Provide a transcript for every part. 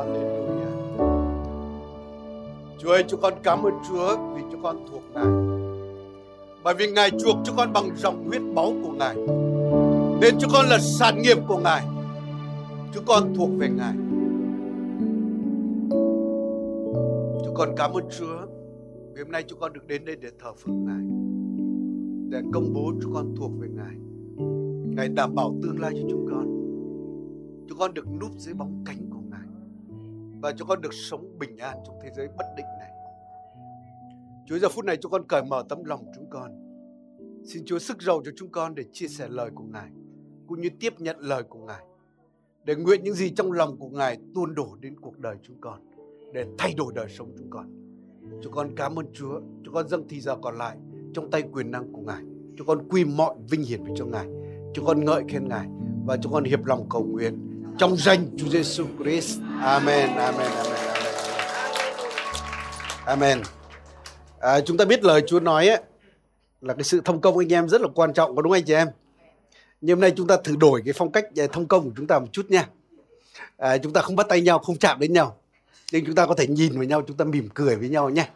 Hallelujah. Chúa ơi, chúng con cảm ơn Chúa vì chúng con thuộc Ngài. Bởi vì Ngài chuộc chúng con bằng dòng huyết máu của Ngài. Nên chúng con là sản nghiệp của Ngài. Chúng con thuộc về Ngài. Chúng con cảm ơn Chúa vì hôm nay chúng con được đến đây để thờ phượng Ngài. Để công bố chúng con thuộc về Ngài. Ngài đảm bảo tương lai cho chúng con. Chúng con được núp dưới bóng cánh. Và cho con được sống bình an trong thế giới bất định này. Chúa, giờ phút này cho con cởi mở tấm lòng chúng con. Xin Chúa sức giàu cho chúng con để chia sẻ lời của Ngài, cũng như tiếp nhận lời của Ngài. Để nguyện những gì trong lòng của Ngài tuôn đổ đến cuộc đời chúng con, để thay đổi đời sống chúng con. Chúng con cảm ơn Chúa. Chúng con dâng thì giờ còn lại trong tay quyền năng của Ngài. Chúng con quy mọi vinh hiển về cho Ngài. Chúng con ngợi khen Ngài và chúng con hiệp lòng cầu nguyện trong danh Chúa Giêsu Christ. Amen. Amen. Amen. Amen. Amen. À, chúng ta biết lời Chúa nói ấy, là cái sự thông công anh em rất là quan trọng có đúng anh chị em? Nhưng hôm nay chúng ta thử đổi cái phong cách à, thông công của chúng ta một chút nha. À, chúng ta không bắt tay nhau, không chạm đến nhau. Nhưng chúng ta có thể nhìn vào nhau, chúng ta mỉm cười với nhau nhé.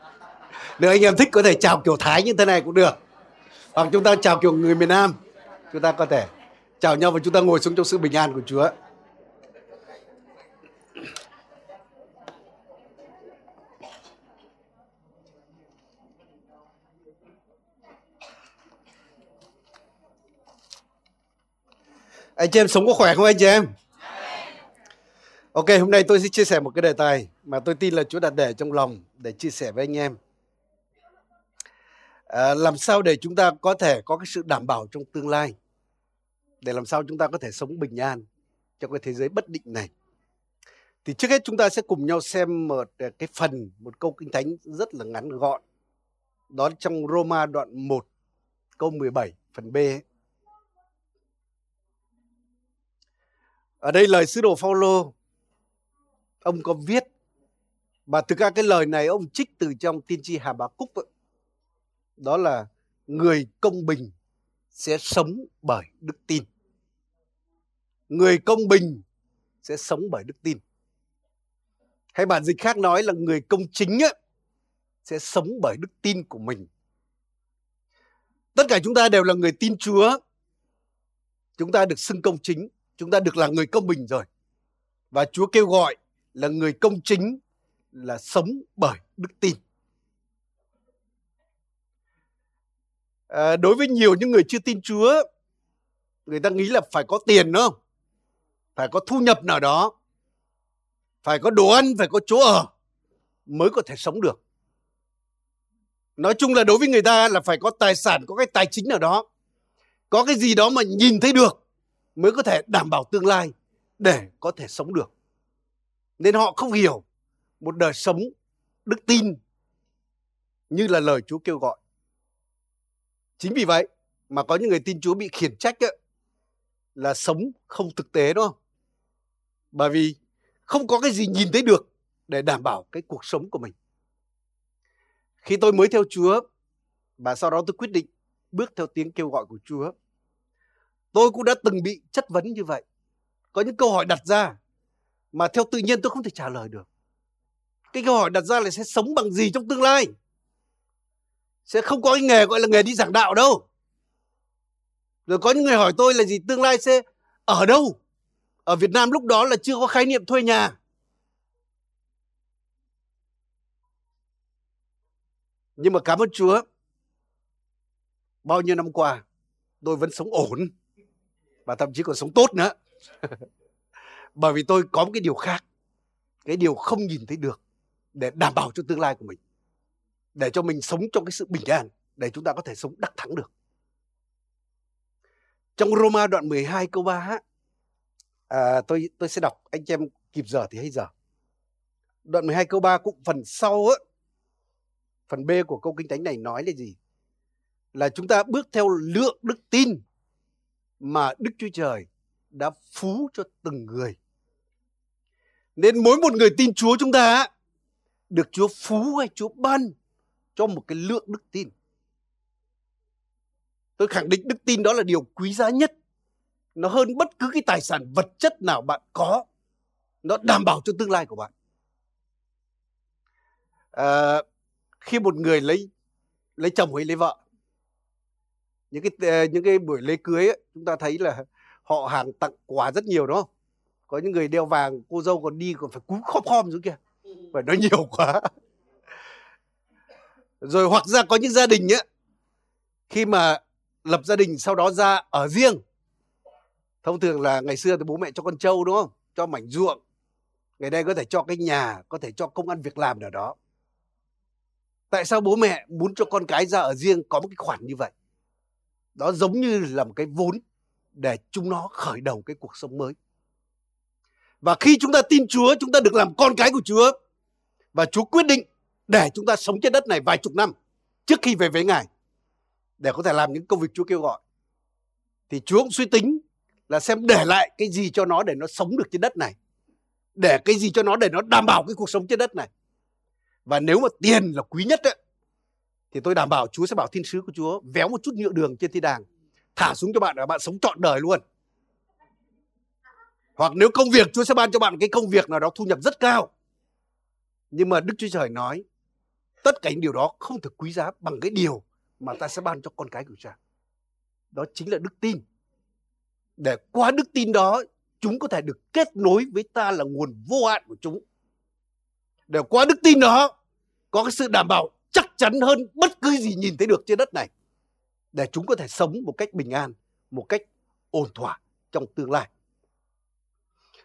Nếu anh em thích có thể chào kiểu Thái như thế này cũng được. Hoặc chúng ta chào kiểu người miền Nam. Chúng ta có thể chào nhau và chúng ta ngồi xuống trong sự bình an của Chúa. Anh chị em sống có khỏe không anh chị em? Ok, hôm nay tôi sẽ chia sẻ một cái đề tài mà tôi tin là Chúa đặt để trong lòng để chia sẻ với anh em. À, làm sao để chúng ta có thể có cái sự đảm bảo trong tương lai? Để làm sao chúng ta có thể sống bình an trong cái thế giới bất định này? Thì trước hết chúng ta sẽ cùng nhau xem một à, cái phần, một câu kinh thánh rất là ngắn gọn. Đó trong Roma đoạn 1 câu 17 phần B ấy. Ở đây lời sứ đồ Phaolô ông có viết mà thực ra cái lời này ông trích từ trong tiên tri Hà Bà Cúc ấy. đó là người công bình sẽ sống bởi đức tin. Người công bình sẽ sống bởi đức tin. Hay bản dịch khác nói là người công chính ấy, sẽ sống bởi đức tin của mình. Tất cả chúng ta đều là người tin Chúa. Chúng ta được xưng công chính chúng ta được là người công bình rồi và Chúa kêu gọi là người công chính là sống bởi đức tin. À, đối với nhiều những người chưa tin Chúa, người ta nghĩ là phải có tiền đúng không? Phải có thu nhập nào đó, phải có đồ ăn, phải có chỗ ở mới có thể sống được. Nói chung là đối với người ta là phải có tài sản, có cái tài chính nào đó, có cái gì đó mà nhìn thấy được mới có thể đảm bảo tương lai để có thể sống được nên họ không hiểu một đời sống đức tin như là lời Chúa kêu gọi. Chính vì vậy mà có những người tin Chúa bị khiển trách ấy, là sống không thực tế đúng không? Bởi vì không có cái gì nhìn thấy được để đảm bảo cái cuộc sống của mình. Khi tôi mới theo Chúa và sau đó tôi quyết định bước theo tiếng kêu gọi của Chúa, tôi cũng đã từng bị chất vấn như vậy. Có những câu hỏi đặt ra mà theo tự nhiên tôi không thể trả lời được. Cái câu hỏi đặt ra là sẽ sống bằng gì trong tương lai? Sẽ không có cái nghề gọi là nghề đi giảng đạo đâu. Rồi có những người hỏi tôi là gì, tương lai sẽ ở đâu? Ở Việt Nam lúc đó là chưa có khái niệm thuê nhà. Nhưng mà cảm ơn Chúa. Bao nhiêu năm qua tôi vẫn sống ổn và thậm chí còn sống tốt nữa. bởi vì tôi có một cái điều khác. Cái điều không nhìn thấy được để đảm bảo cho tương lai của mình. Để cho mình sống trong cái sự bình an để chúng ta có thể sống đắc thắng được. Trong Roma đoạn 12 câu 3 à, tôi tôi sẽ đọc anh chị em kịp giờ thì hay giờ. Đoạn 12 câu 3 cũng phần sau á. Phần B của câu kinh thánh này nói là gì? Là chúng ta bước theo lượng đức tin mà Đức Chúa Trời đã phú cho từng người nên mỗi một người tin Chúa chúng ta được Chúa phú hay Chúa ban cho một cái lượng đức tin. Tôi khẳng định đức tin đó là điều quý giá nhất. Nó hơn bất cứ cái tài sản vật chất nào bạn có. nó đảm bảo cho tương lai của bạn à, khi một người lấy lấy chồng hay lấy vợ những cái ờ, những cái buổi lễ cưới ấy, chúng ta thấy là họ hàng tặng quà rất nhiều đúng không? Có những người đeo vàng cô dâu còn đi còn phải cúi khom khom xuống kia phải nói nhiều quá. Rồi hoặc ra có những gia đình ấy khi mà lập gia đình sau đó ra ở riêng thông thường là ngày xưa thì bố mẹ cho con trâu đúng không? Cho mảnh ruộng ngày nay có thể cho cái nhà có thể cho công ăn việc làm nào đó. Tại sao bố mẹ muốn cho con cái ra ở riêng có một cái khoản như vậy? Đó giống như là một cái vốn để chúng nó khởi đầu cái cuộc sống mới. Và khi chúng ta tin Chúa chúng ta được làm con cái của Chúa. Và Chúa quyết định để chúng ta sống trên đất này vài chục năm trước khi về với Ngài để có thể làm những công việc Chúa kêu gọi. Thì Chúa cũng suy tính là xem để lại cái gì cho nó để nó sống được trên đất này. Để cái gì cho nó để nó đảm bảo cái cuộc sống trên đất này. Và nếu mà tiền là quý nhất ấy, thì tôi đảm bảo Chúa sẽ bảo thiên sứ của Chúa véo một chút nhựa đường trên thiên đàng, thả xuống cho bạn là bạn sống trọn đời luôn. Hoặc nếu công việc Chúa sẽ ban cho bạn cái công việc nào đó thu nhập rất cao. Nhưng mà Đức Chúa Trời nói, tất cả những điều đó không thể quý giá bằng cái điều mà ta sẽ ban cho con cái của cha đó chính là đức tin. Để qua đức tin đó, chúng có thể được kết nối với ta là nguồn vô hạn của chúng. Để qua đức tin đó, có cái sự đảm bảo chắc chắn hơn bất cứ gì nhìn thấy được trên đất này để chúng có thể sống một cách bình an một cách ổn thỏa trong tương lai.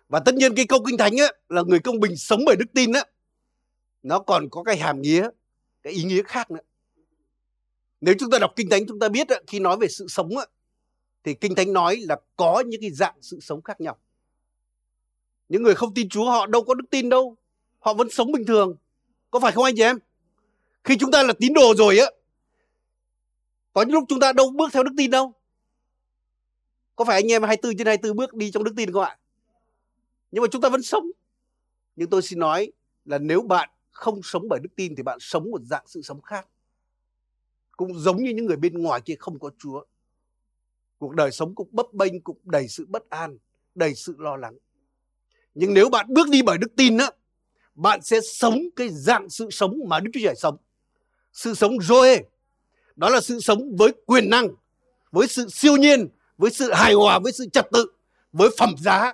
Và tất nhiên cái câu kinh thánh á, là người công bình sống bởi đức tin á, nó còn có cái hàm nghĩa cái ý nghĩa khác nữa. Nếu chúng ta đọc kinh thánh chúng ta biết ấy, khi nói về sự sống á, thì kinh thánh nói là có những cái dạng sự sống khác nhau. Những người không tin chúa họ đâu có đức tin đâu họ vẫn sống bình thường. Có phải không anh chị em? Khi chúng ta là tín đồ rồi á có những lúc chúng ta đâu bước theo đức tin đâu có phải anh em 24 trên 24 bước đi trong đức tin không ạ nhưng mà chúng ta vẫn sống nhưng tôi xin nói là nếu bạn không sống bởi đức tin thì bạn sống một dạng sự sống khác cũng giống như những người bên ngoài kia không có Chúa. Cuộc đời sống cũng bấp bênh, cũng đầy sự bất an, đầy sự lo lắng. Nhưng nếu bạn bước đi bởi đức tin á, bạn sẽ sống cái dạng sự sống mà Đức Chúa Trời sống. Sự sống Zoe. Đó là sự sống với quyền năng, với sự siêu nhiên, với sự hài hòa, với sự trật tự, với phẩm giá.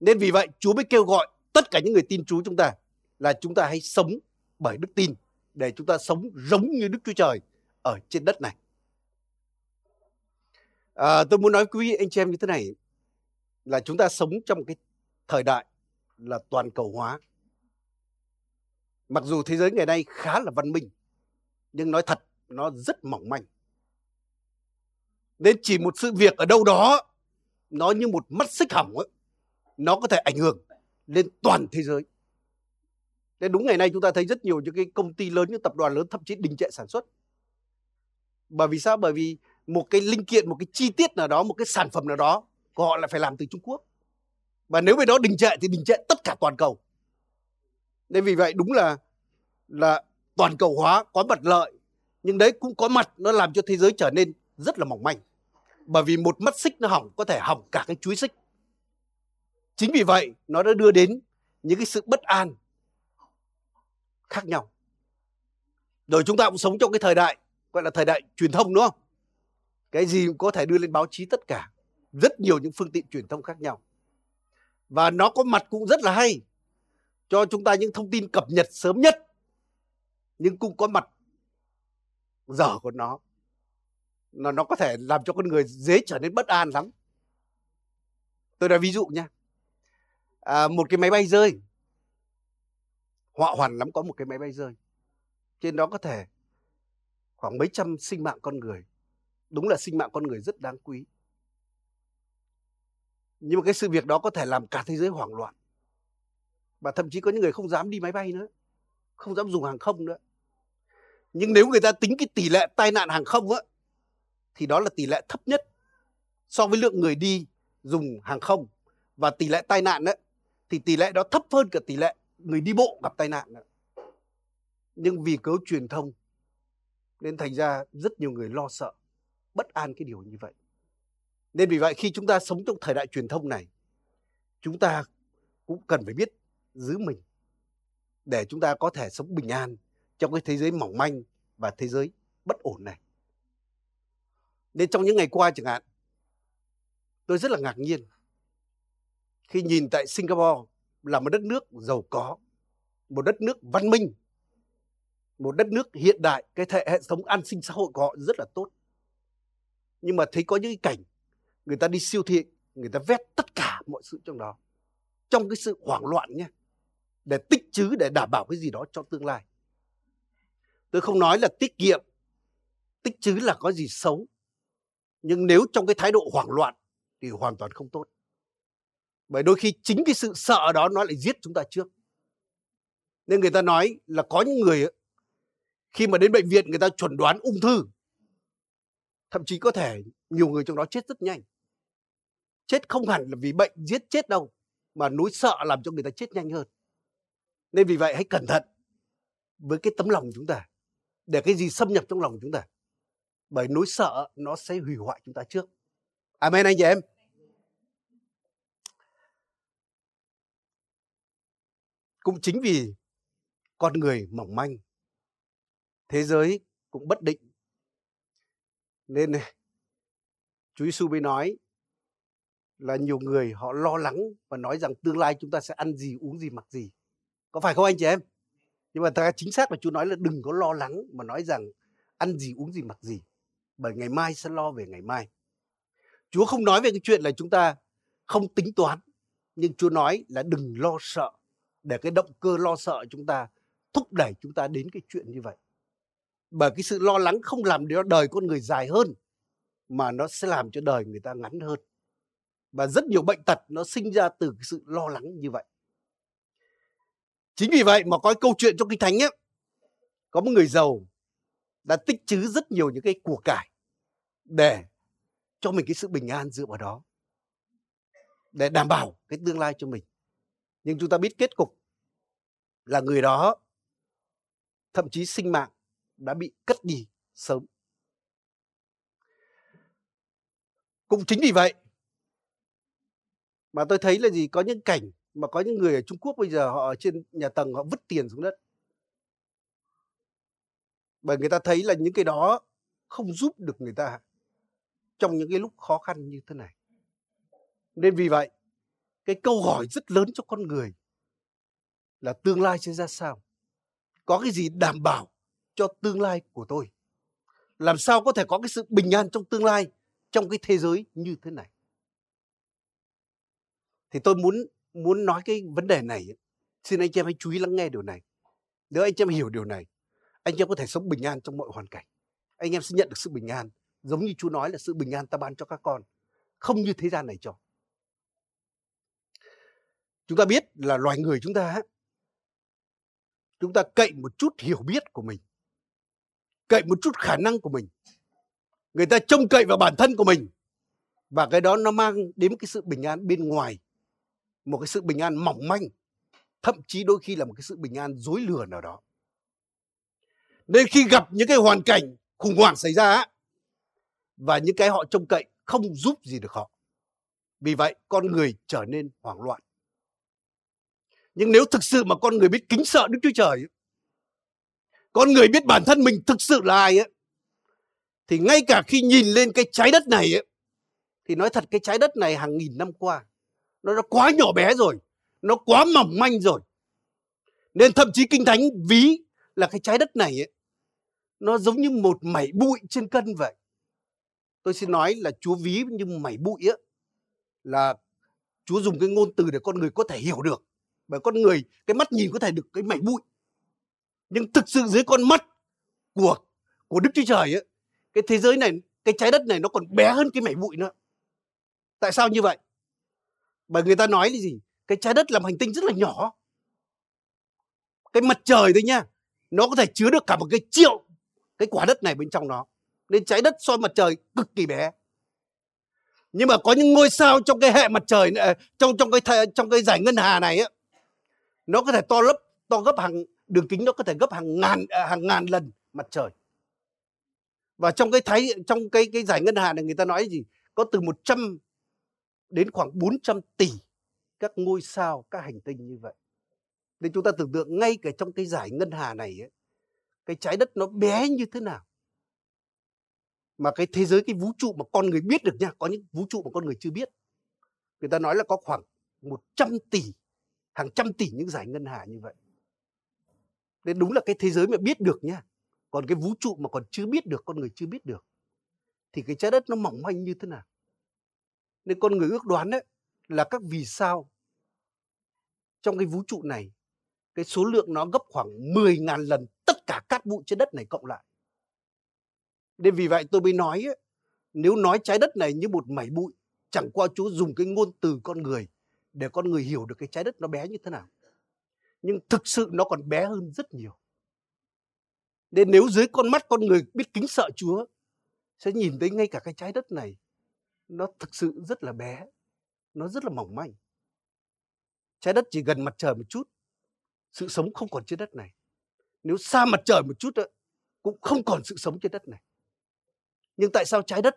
Nên vì vậy Chúa mới kêu gọi tất cả những người tin Chúa chúng ta là chúng ta hãy sống bởi đức tin để chúng ta sống giống như Đức Chúa Trời ở trên đất này. À, tôi muốn nói quý vị anh chị em như thế này là chúng ta sống trong một cái thời đại là toàn cầu hóa. Mặc dù thế giới ngày nay khá là văn minh nhưng nói thật nó rất mỏng manh. Nên chỉ một sự việc ở đâu đó nó như một mắt xích hỏng ấy, nó có thể ảnh hưởng lên toàn thế giới. Nên đúng ngày nay chúng ta thấy rất nhiều những cái công ty lớn, những tập đoàn lớn thậm chí đình trệ sản xuất bởi vì sao bởi vì một cái linh kiện một cái chi tiết nào đó một cái sản phẩm nào đó của họ lại phải làm từ Trung Quốc và nếu về đó đình trệ thì đình trệ tất cả toàn cầu nên vì vậy đúng là là toàn cầu hóa, có mặt lợi, nhưng đấy cũng có mặt nó làm cho thế giới trở nên rất là mỏng manh. Bởi vì một mắt xích nó hỏng, có thể hỏng cả cái chuối xích. Chính vì vậy, nó đã đưa đến những cái sự bất an khác nhau. Rồi chúng ta cũng sống trong cái thời đại, gọi là thời đại truyền thông, đúng không? Cái gì cũng có thể đưa lên báo chí tất cả. Rất nhiều những phương tiện truyền thông khác nhau. Và nó có mặt cũng rất là hay. Cho chúng ta những thông tin cập nhật sớm nhất nhưng cũng có mặt dở của nó nó nó có thể làm cho con người dễ trở nên bất an lắm tôi nói ví dụ nha à, một cái máy bay rơi họa hoàn lắm có một cái máy bay rơi trên đó có thể khoảng mấy trăm sinh mạng con người. Đúng là sinh mạng con người rất đáng quý. Nhưng mà cái sự việc đó có thể làm cả thế giới hoảng loạn. Và thậm chí có những người không dám đi máy bay nữa. Không dám dùng hàng không nữa. Nhưng nếu người ta tính cái tỷ lệ tai nạn hàng không á, thì đó là tỷ lệ thấp nhất so với lượng người đi dùng hàng không và tỷ lệ tai nạn ấy, thì tỷ lệ đó thấp hơn cả tỷ lệ người đi bộ gặp tai nạn nữa. Nhưng vì cớ truyền thông nên thành ra rất nhiều người lo sợ, bất an cái điều như vậy. Nên vì vậy khi chúng ta sống trong thời đại truyền thông này, chúng ta cũng cần phải biết giữ mình để chúng ta có thể sống bình an trong cái thế giới mỏng manh và thế giới bất ổn này. Nên trong những ngày qua chẳng hạn, tôi rất là ngạc nhiên khi nhìn tại Singapore là một đất nước giàu có, một đất nước văn minh, một đất nước hiện đại, cái hệ, hệ thống an sinh xã hội của họ rất là tốt. Nhưng mà thấy có những cái cảnh người ta đi siêu thị, người ta vét tất cả mọi sự trong đó. Trong cái sự hoảng loạn nhé. Để tích trữ, để đảm bảo cái gì đó cho tương lai. Tôi không nói là tiết kiệm, tích trữ là có gì xấu. Nhưng nếu trong cái thái độ hoảng loạn thì hoàn toàn không tốt. Bởi đôi khi chính cái sự sợ đó nó lại giết chúng ta trước. Nên người ta nói là có những người khi mà đến bệnh viện người ta chuẩn đoán ung thư. Thậm chí có thể nhiều người trong đó chết rất nhanh. Chết không hẳn là vì bệnh giết chết đâu. Mà nỗi sợ làm cho người ta chết nhanh hơn. Nên vì vậy hãy cẩn thận với cái tấm lòng chúng ta. Để cái gì xâm nhập trong lòng chúng ta. Bởi nỗi sợ nó sẽ hủy hoại chúng ta trước. Amen anh chị em. Cũng chính vì con người mỏng manh, thế giới cũng bất định. Nên Chúa Giêsu mới nói là nhiều người họ lo lắng và nói rằng tương lai chúng ta sẽ ăn gì, uống gì, mặc gì. Có phải không anh chị em? Nhưng mà ta chính xác là Chúa nói là đừng có lo lắng mà nói rằng ăn gì, uống gì, mặc gì. Bởi ngày mai sẽ lo về ngày mai. Chúa không nói về cái chuyện là chúng ta không tính toán. Nhưng Chúa nói là đừng lo sợ để cái động cơ lo sợ chúng ta thúc đẩy chúng ta đến cái chuyện như vậy bởi cái sự lo lắng không làm cho đời con người dài hơn mà nó sẽ làm cho đời người ta ngắn hơn và rất nhiều bệnh tật nó sinh ra từ cái sự lo lắng như vậy chính vì vậy mà có câu chuyện trong kinh thánh ấy có một người giàu đã tích trữ rất nhiều những cái của cải để cho mình cái sự bình an dựa vào đó, để đảm bảo cái tương lai cho mình nhưng chúng ta biết kết cục là người đó thậm chí sinh mạng đã bị cất đi sớm. Cũng chính vì vậy mà tôi thấy là gì, có những cảnh mà có những người ở Trung Quốc bây giờ họ ở trên nhà tầng họ vứt tiền xuống đất. Bởi người ta thấy là những cái đó không giúp được người ta trong những cái lúc khó khăn như thế này. Nên vì vậy, cái câu hỏi rất lớn cho con người là tương lai sẽ ra sao có cái gì đảm bảo cho tương lai của tôi làm sao có thể có cái sự bình an trong tương lai trong cái thế giới như thế này thì tôi muốn muốn nói cái vấn đề này xin anh chị em hãy chú ý lắng nghe điều này. Nếu anh chị em hiểu điều này, anh chị em có thể sống bình an trong mọi hoàn cảnh. Anh em sẽ nhận được sự bình an, giống như Chúa nói là sự bình an ta ban cho các con, không như thế gian này cho. Chúng ta biết là loài người chúng ta chúng ta cậy một chút hiểu biết của mình, cậy một chút khả năng của mình. Người ta trông cậy vào bản thân của mình và cái đó nó mang đến cái sự bình an bên ngoài một cái sự bình an mỏng manh thậm chí đôi khi là một cái sự bình an dối lừa nào đó. Nên khi gặp những cái hoàn cảnh khủng hoảng xảy ra và những cái họ trông cậy không giúp gì được họ. Vì vậy con người trở nên hoảng loạn. Nhưng nếu thực sự mà con người biết kính sợ Đức Chúa Trời, con người biết bản thân mình thực sự là ai ấy, thì ngay cả khi nhìn lên cái trái đất này ấy, thì nói thật cái trái đất này hàng nghìn năm qua nó đã quá nhỏ bé rồi, nó quá mỏng manh rồi. Nên thậm chí Kinh Thánh ví là cái trái đất này ấy, nó giống như một mảy bụi trên cân vậy. Tôi xin nói là Chúa ví như mảy bụi ấy, là Chúa dùng cái ngôn từ để con người có thể hiểu được. Bởi con người cái mắt nhìn có thể được cái mảy bụi. Nhưng thực sự dưới con mắt của của đức chúa trời ấy, cái thế giới này cái trái đất này nó còn bé hơn cái mảy bụi nữa. Tại sao như vậy? Bởi người ta nói là gì? Cái trái đất làm hành tinh rất là nhỏ. Cái mặt trời thôi nha nó có thể chứa được cả một cái triệu cái quả đất này bên trong nó nên trái đất so mặt trời cực kỳ bé. Nhưng mà có những ngôi sao trong cái hệ mặt trời này, trong trong cái trong cái giải ngân hà này á nó có thể to lấp to gấp hàng đường kính nó có thể gấp hàng ngàn ờ, hàng ngàn lần mặt trời. Và trong cái thái trong cái cái giải ngân hà này người ta nói gì? Có từ 100 đến khoảng 400 tỷ các ngôi sao, các hành tinh như vậy. Nên chúng ta tưởng tượng ngay cả trong cái giải ngân hà này ấy, cái trái đất nó bé như thế nào. Mà cái thế giới, cái vũ trụ mà con người biết được nha, có những vũ trụ mà con người chưa biết. Người ta nói là có khoảng 100 tỷ, hàng trăm tỷ những giải ngân hà như vậy. Nên đúng là cái thế giới mà biết được nha. Còn cái vũ trụ mà còn chưa biết được, con người chưa biết được. Thì cái trái đất nó mỏng manh như thế nào. Nên con người ước đoán đấy là các vì sao trong cái vũ trụ này cái số lượng nó gấp khoảng 10.000 lần tất cả cát bụi trên đất này cộng lại. Nên vì vậy tôi mới nói ấy, nếu nói trái đất này như một mảy bụi chẳng qua Chúa dùng cái ngôn từ con người để con người hiểu được cái trái đất nó bé như thế nào. Nhưng thực sự nó còn bé hơn rất nhiều. Nên nếu dưới con mắt con người biết kính sợ Chúa sẽ nhìn thấy ngay cả cái trái đất này nó thực sự rất là bé, nó rất là mỏng manh. Trái đất chỉ gần mặt trời một chút, sự sống không còn trên đất này. Nếu xa mặt trời một chút cũng không còn sự sống trên đất này. Nhưng tại sao trái đất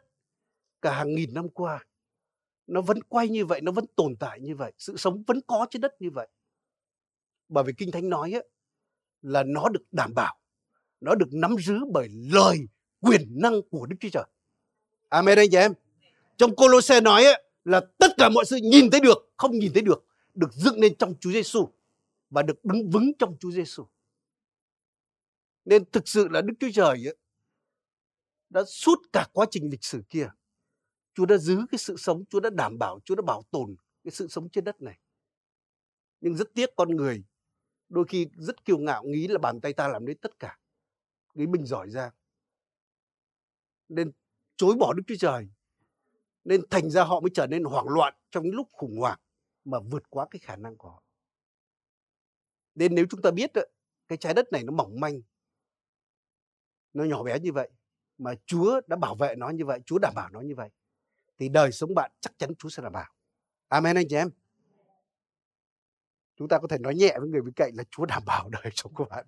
cả hàng nghìn năm qua nó vẫn quay như vậy, nó vẫn tồn tại như vậy, sự sống vẫn có trên đất như vậy. Bởi vì Kinh Thánh nói ấy, là nó được đảm bảo, nó được nắm giữ bởi lời quyền năng của Đức Chúa Trời. Amen anh chị em. Trong Colosse nói ấy, là tất cả mọi sự nhìn thấy được, không nhìn thấy được, được dựng lên trong Chúa Giêsu và được đứng vững trong Chúa Giêsu. Nên thực sự là Đức Chúa Trời ấy, đã suốt cả quá trình lịch sử kia Chúa đã giữ cái sự sống, Chúa đã đảm bảo, Chúa đã bảo tồn cái sự sống trên đất này. Nhưng rất tiếc con người đôi khi rất kiêu ngạo nghĩ là bàn tay ta làm đến tất cả. Nghĩ mình giỏi ra. Nên chối bỏ Đức Chúa Trời. Nên thành ra họ mới trở nên hoảng loạn trong những lúc khủng hoảng mà vượt quá cái khả năng của họ. Nên nếu chúng ta biết cái trái đất này nó mỏng manh, nó nhỏ bé như vậy, mà Chúa đã bảo vệ nó như vậy, Chúa đảm bảo nó như vậy, thì đời sống bạn chắc chắn Chúa sẽ đảm bảo. Amen anh chị em. Chúng ta có thể nói nhẹ với người bên cạnh là Chúa đảm bảo đời sống của bạn.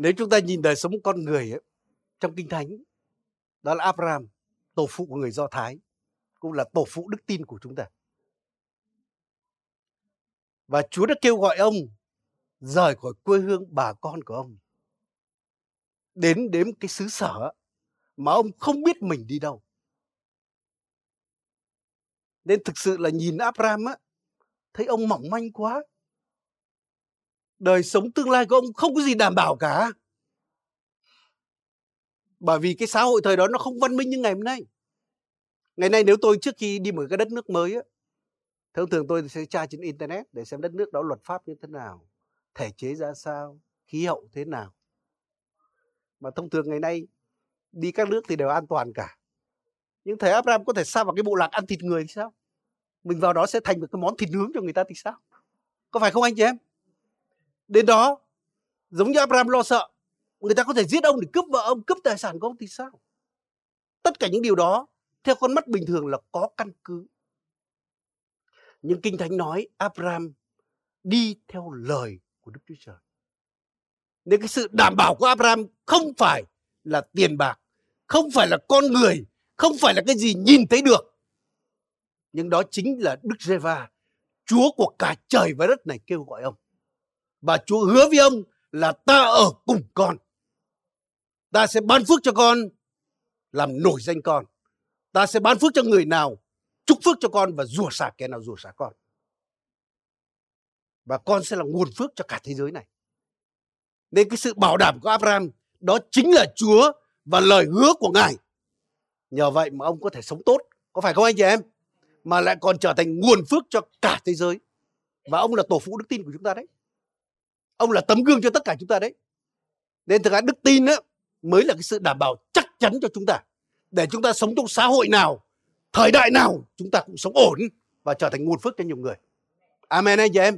Nếu chúng ta nhìn đời sống con người ấy, trong Kinh Thánh, đó là Abraham, tổ phụ của người Do Thái, cũng là tổ phụ đức tin của chúng ta. Và Chúa đã kêu gọi ông rời khỏi quê hương bà con của ông đến đến cái xứ sở mà ông không biết mình đi đâu. Nên thực sự là nhìn Abraham á, thấy ông mỏng manh quá. Đời sống tương lai của ông không có gì đảm bảo cả. Bởi vì cái xã hội thời đó nó không văn minh như ngày hôm nay. Ngày nay nếu tôi trước khi đi một cái đất nước mới á, thông thường tôi sẽ tra trên internet để xem đất nước đó luật pháp như thế nào, thể chế ra sao, khí hậu thế nào. Mà thông thường ngày nay đi các nước thì đều an toàn cả. Nhưng thầy Abraham có thể sao vào cái bộ lạc ăn thịt người thì sao? Mình vào đó sẽ thành một cái món thịt nướng cho người ta thì sao? Có phải không anh chị em? Đến đó giống như Abraham lo sợ người ta có thể giết ông để cướp vợ ông cướp tài sản của ông thì sao tất cả những điều đó theo con mắt bình thường là có căn cứ nhưng kinh thánh nói Abraham đi theo lời của Đức Chúa Trời nên cái sự đảm bảo của Abraham không phải là tiền bạc, không phải là con người, không phải là cái gì nhìn thấy được. Nhưng đó chính là Đức Giê-va, Chúa của cả trời và đất này kêu gọi ông. Và Chúa hứa với ông là ta ở cùng con. Ta sẽ ban phước cho con, làm nổi danh con. Ta sẽ ban phước cho người nào, chúc phước cho con và rủa xả kẻ nào rủa xả con. Và con sẽ là nguồn phước cho cả thế giới này. Nên cái sự bảo đảm của Abraham đó chính là Chúa và lời hứa của Ngài. Nhờ vậy mà ông có thể sống tốt. Có phải không anh chị em? Mà lại còn trở thành nguồn phước cho cả thế giới. Và ông là tổ phụ đức tin của chúng ta đấy. Ông là tấm gương cho tất cả chúng ta đấy. Nên thực ra đức tin á, mới là cái sự đảm bảo chắc chắn cho chúng ta. Để chúng ta sống trong xã hội nào, thời đại nào, chúng ta cũng sống ổn và trở thành nguồn phước cho nhiều người. Amen anh chị em.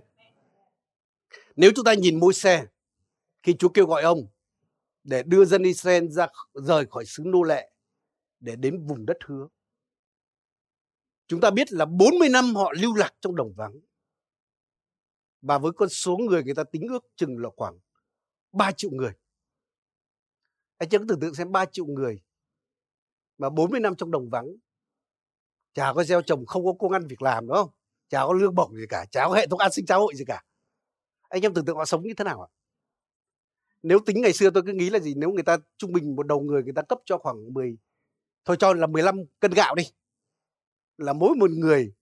Nếu chúng ta nhìn môi xe khi Chúa kêu gọi ông để đưa dân Israel ra rời khỏi xứ nô lệ để đến vùng đất hứa. Chúng ta biết là 40 năm họ lưu lạc trong đồng vắng. Và với con số người người ta tính ước chừng là khoảng 3 triệu người. Anh chưa có tưởng tượng xem 3 triệu người mà 40 năm trong đồng vắng. Chả có gieo trồng, không có công ăn việc làm, đúng không? Chả có lương bổng gì cả, chả có hệ thống an sinh xã hội gì cả. Anh em tưởng tượng họ sống như thế nào ạ? Nếu tính ngày xưa tôi cứ nghĩ là gì, nếu người ta trung bình một đầu người người ta cấp cho khoảng 10 thôi cho là 15 cân gạo đi. Là mỗi một người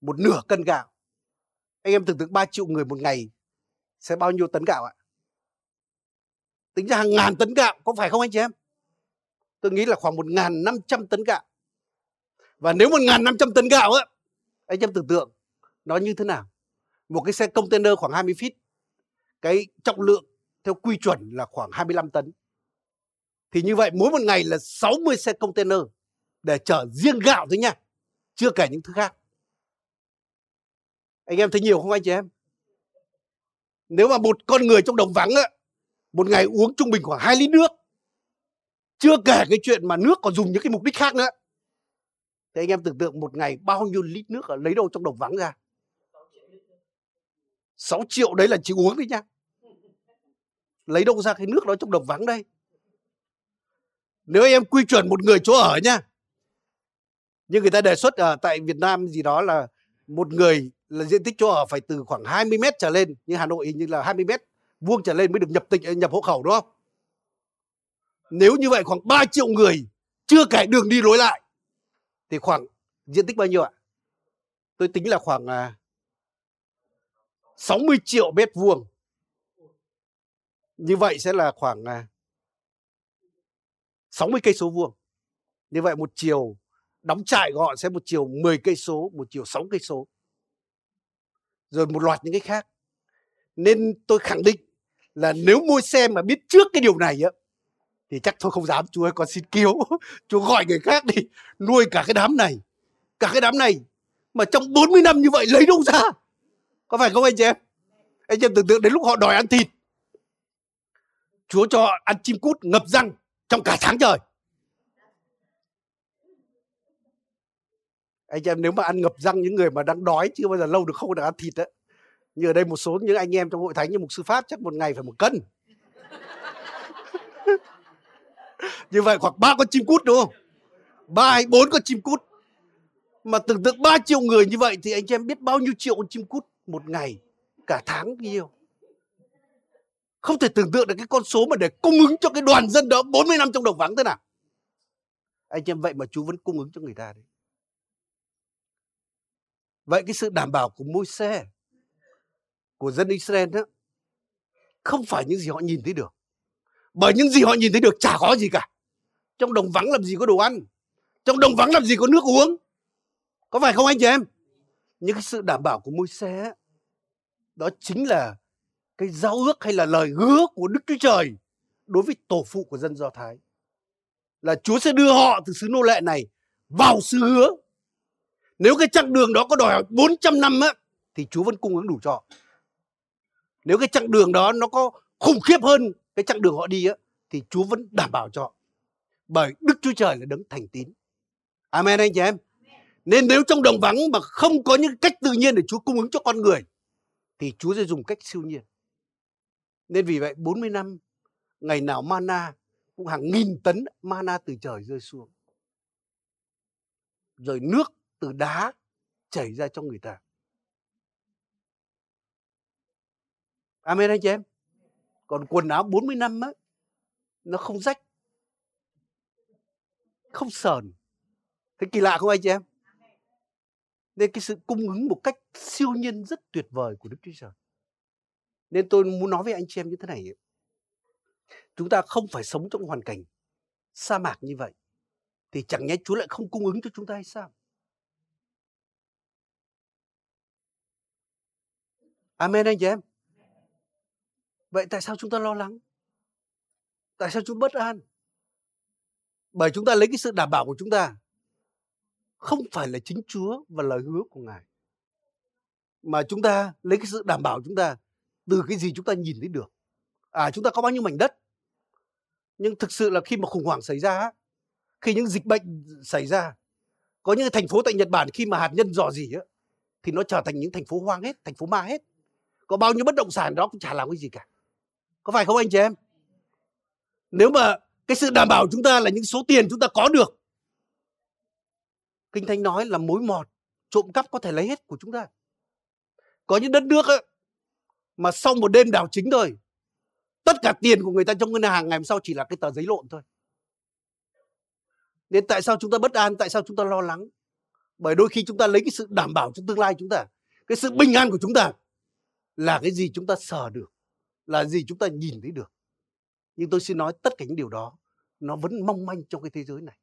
một nửa cân gạo anh em tưởng tượng 3 triệu người một ngày sẽ bao nhiêu tấn gạo ạ? Tính ra hàng ngàn tấn gạo, có phải không anh chị em? Tôi nghĩ là khoảng một ngàn năm trăm tấn gạo. Và nếu một ngàn năm trăm tấn gạo á, anh em tưởng tượng nó như thế nào? Một cái xe container khoảng 20 feet, cái trọng lượng theo quy chuẩn là khoảng 25 tấn. Thì như vậy mỗi một ngày là 60 xe container để chở riêng gạo thôi nha, chưa kể những thứ khác anh em thấy nhiều không anh chị em? Nếu mà một con người trong đồng vắng á, một ngày uống trung bình khoảng 2 lít nước chưa kể cái chuyện mà nước còn dùng những cái mục đích khác nữa thì anh em tưởng tượng một ngày bao nhiêu lít nước ở lấy đâu trong đồng vắng ra? 6 triệu đấy là chỉ uống đấy nha lấy đâu ra cái nước đó trong đồng vắng đây? Nếu anh em quy chuẩn một người chỗ ở nha như người ta đề xuất ở tại Việt Nam gì đó là một người là diện tích chỗ ở phải từ khoảng 20 mét trở lên như Hà Nội hình như là 20 mét vuông trở lên mới được nhập tịch nhập hộ khẩu đúng không? Nếu như vậy khoảng 3 triệu người chưa kể đường đi lối lại thì khoảng diện tích bao nhiêu ạ? Tôi tính là khoảng à, 60 triệu mét vuông. Như vậy sẽ là khoảng à, 60 cây số vuông. Như vậy một chiều đóng trại gọn sẽ một chiều 10 cây số, một chiều 6 cây số. Rồi một loạt những cái khác. Nên tôi khẳng định là nếu mua xe mà biết trước cái điều này á, thì chắc tôi không dám. Chú ơi, con xin kiếu chú gọi người khác đi, nuôi cả cái đám này, cả cái đám này mà trong 40 năm như vậy lấy đâu ra? Có phải không anh chị em? Anh chị em tưởng tượng đến lúc họ đòi ăn thịt. Chúa cho ăn chim cút ngập răng trong cả tháng trời. Anh em nếu mà ăn ngập răng những người mà đang đói chưa bao giờ lâu được không được ăn thịt đấy như ở đây một số những anh em trong hội thánh như mục sư pháp chắc một ngày phải một cân. Như vậy khoảng ba con chim cút đúng không? Ba hay bốn con chim cút. Mà tưởng tượng ba triệu người như vậy thì anh em biết bao nhiêu triệu con chim cút một ngày, cả tháng nhiêu không thể tưởng tượng được cái con số mà để cung ứng cho cái đoàn dân đó 40 năm trong đồng vắng thế nào. Anh em vậy mà chú vẫn cung ứng cho người ta đấy vậy cái sự đảm bảo của môi xe của dân Israel đó, không phải những gì họ nhìn thấy được. Bởi những gì họ nhìn thấy được chả có gì cả. Trong đồng vắng làm gì có đồ ăn, trong đồng vắng làm gì có nước uống. Có phải không anh chị em? Những cái sự đảm bảo của môi xe đó chính là cái giao ước hay là lời hứa của Đức Chúa Trời đối với tổ phụ của dân Do Thái. Là Chúa sẽ đưa họ từ xứ nô lệ này vào xứ hứa. Nếu cái chặng đường đó có đòi hỏi 400 năm á, thì Chúa vẫn cung ứng đủ cho. Nếu cái chặng đường đó nó có khủng khiếp hơn cái chặng đường họ đi á, thì Chúa vẫn đảm bảo cho. Bởi Đức Chúa Trời là đấng thành tín. Amen, anh chị em. Nên nếu trong đồng vắng mà không có những cách tự nhiên để Chúa cung ứng cho con người, thì Chúa sẽ dùng cách siêu nhiên. Nên vì vậy 40 năm, ngày nào mana cũng hàng nghìn tấn mana từ trời rơi xuống. Rồi nước từ đá chảy ra cho người ta. À, Amen anh chị em. Còn quần áo 40 năm á, nó không rách. Không sờn. Thế kỳ lạ không anh chị em? Nên cái sự cung ứng một cách siêu nhiên rất tuyệt vời của Đức Chúa Trời. Nên tôi muốn nói với anh chị em như thế này. Chúng ta không phải sống trong hoàn cảnh sa mạc như vậy. Thì chẳng nhẽ Chúa lại không cung ứng cho chúng ta hay sao? Amen anh chị em. Vậy tại sao chúng ta lo lắng? Tại sao chúng bất an? Bởi chúng ta lấy cái sự đảm bảo của chúng ta không phải là chính Chúa và lời hứa của Ngài. Mà chúng ta lấy cái sự đảm bảo của chúng ta từ cái gì chúng ta nhìn thấy được. À chúng ta có bao nhiêu mảnh đất. Nhưng thực sự là khi mà khủng hoảng xảy ra, khi những dịch bệnh xảy ra, có những thành phố tại Nhật Bản khi mà hạt nhân dò dỉ á, thì nó trở thành những thành phố hoang hết, thành phố ma hết. Có bao nhiêu bất động sản đó cũng chả làm cái gì cả. Có phải không anh chị em? Nếu mà cái sự đảm bảo chúng ta là những số tiền chúng ta có được Kinh Thánh nói là mối mọt, trộm cắp có thể lấy hết của chúng ta. Có những đất nước ấy, mà sau một đêm đảo chính thôi, tất cả tiền của người ta trong ngân hàng ngày hôm sau chỉ là cái tờ giấy lộn thôi. Nên tại sao chúng ta bất an, tại sao chúng ta lo lắng? Bởi đôi khi chúng ta lấy cái sự đảm bảo cho tương lai chúng ta, cái sự bình an của chúng ta là cái gì chúng ta sờ được, là gì chúng ta nhìn thấy được. Nhưng tôi xin nói tất cả những điều đó nó vẫn mong manh trong cái thế giới này.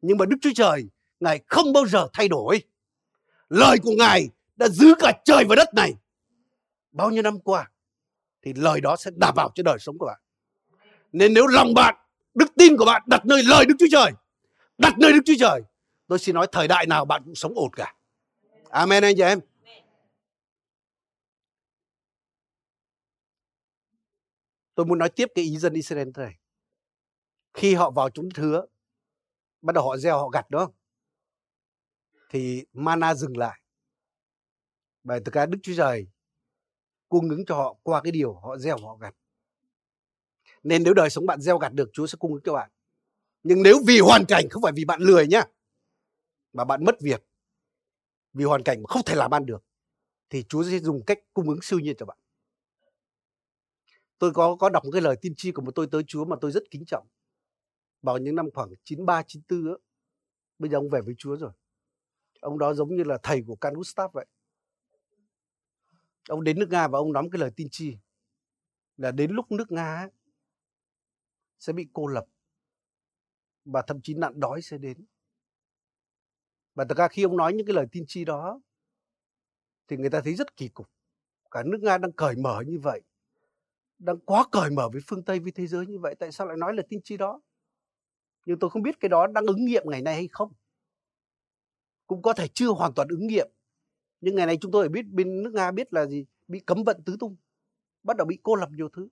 Nhưng mà Đức Chúa Trời, Ngài không bao giờ thay đổi. Lời của Ngài đã giữ cả trời và đất này bao nhiêu năm qua thì lời đó sẽ đảm bảo cho đời sống của bạn. Nên nếu lòng bạn, đức tin của bạn đặt nơi lời Đức Chúa Trời, đặt nơi Đức Chúa Trời, tôi xin nói thời đại nào bạn cũng sống ổn cả. Amen anh chị em. Tôi muốn nói tiếp cái ý dân Israel thế này. Khi họ vào chúng thứa, bắt đầu họ gieo họ gặt đó. Thì mana dừng lại. Bởi từ ra Đức Chúa Trời cung ứng cho họ qua cái điều họ gieo họ gặt. Nên nếu đời sống bạn gieo gặt được, Chúa sẽ cung ứng cho bạn. Nhưng nếu vì hoàn cảnh không phải vì bạn lười nhá, mà bạn mất việc, vì hoàn cảnh mà không thể làm ăn được, thì Chúa sẽ dùng cách cung ứng siêu nhiên cho bạn. Tôi có có đọc một cái lời tiên tri của một tôi tới Chúa mà tôi rất kính trọng. Vào những năm khoảng 93 94 á, bây giờ ông về với Chúa rồi. Ông đó giống như là thầy của Can Gustav vậy ông đến nước nga và ông nói cái lời tiên tri là đến lúc nước nga sẽ bị cô lập và thậm chí nạn đói sẽ đến và thật ra khi ông nói những cái lời tiên tri đó thì người ta thấy rất kỳ cục cả nước nga đang cởi mở như vậy đang quá cởi mở với phương tây, với thế giới như vậy, tại sao lại nói là tiên tri đó? Nhưng tôi không biết cái đó đang ứng nghiệm ngày nay hay không. Cũng có thể chưa hoàn toàn ứng nghiệm, nhưng ngày nay chúng tôi biết bên nước nga biết là gì? Bị cấm vận tứ tung, bắt đầu bị cô lập nhiều thứ.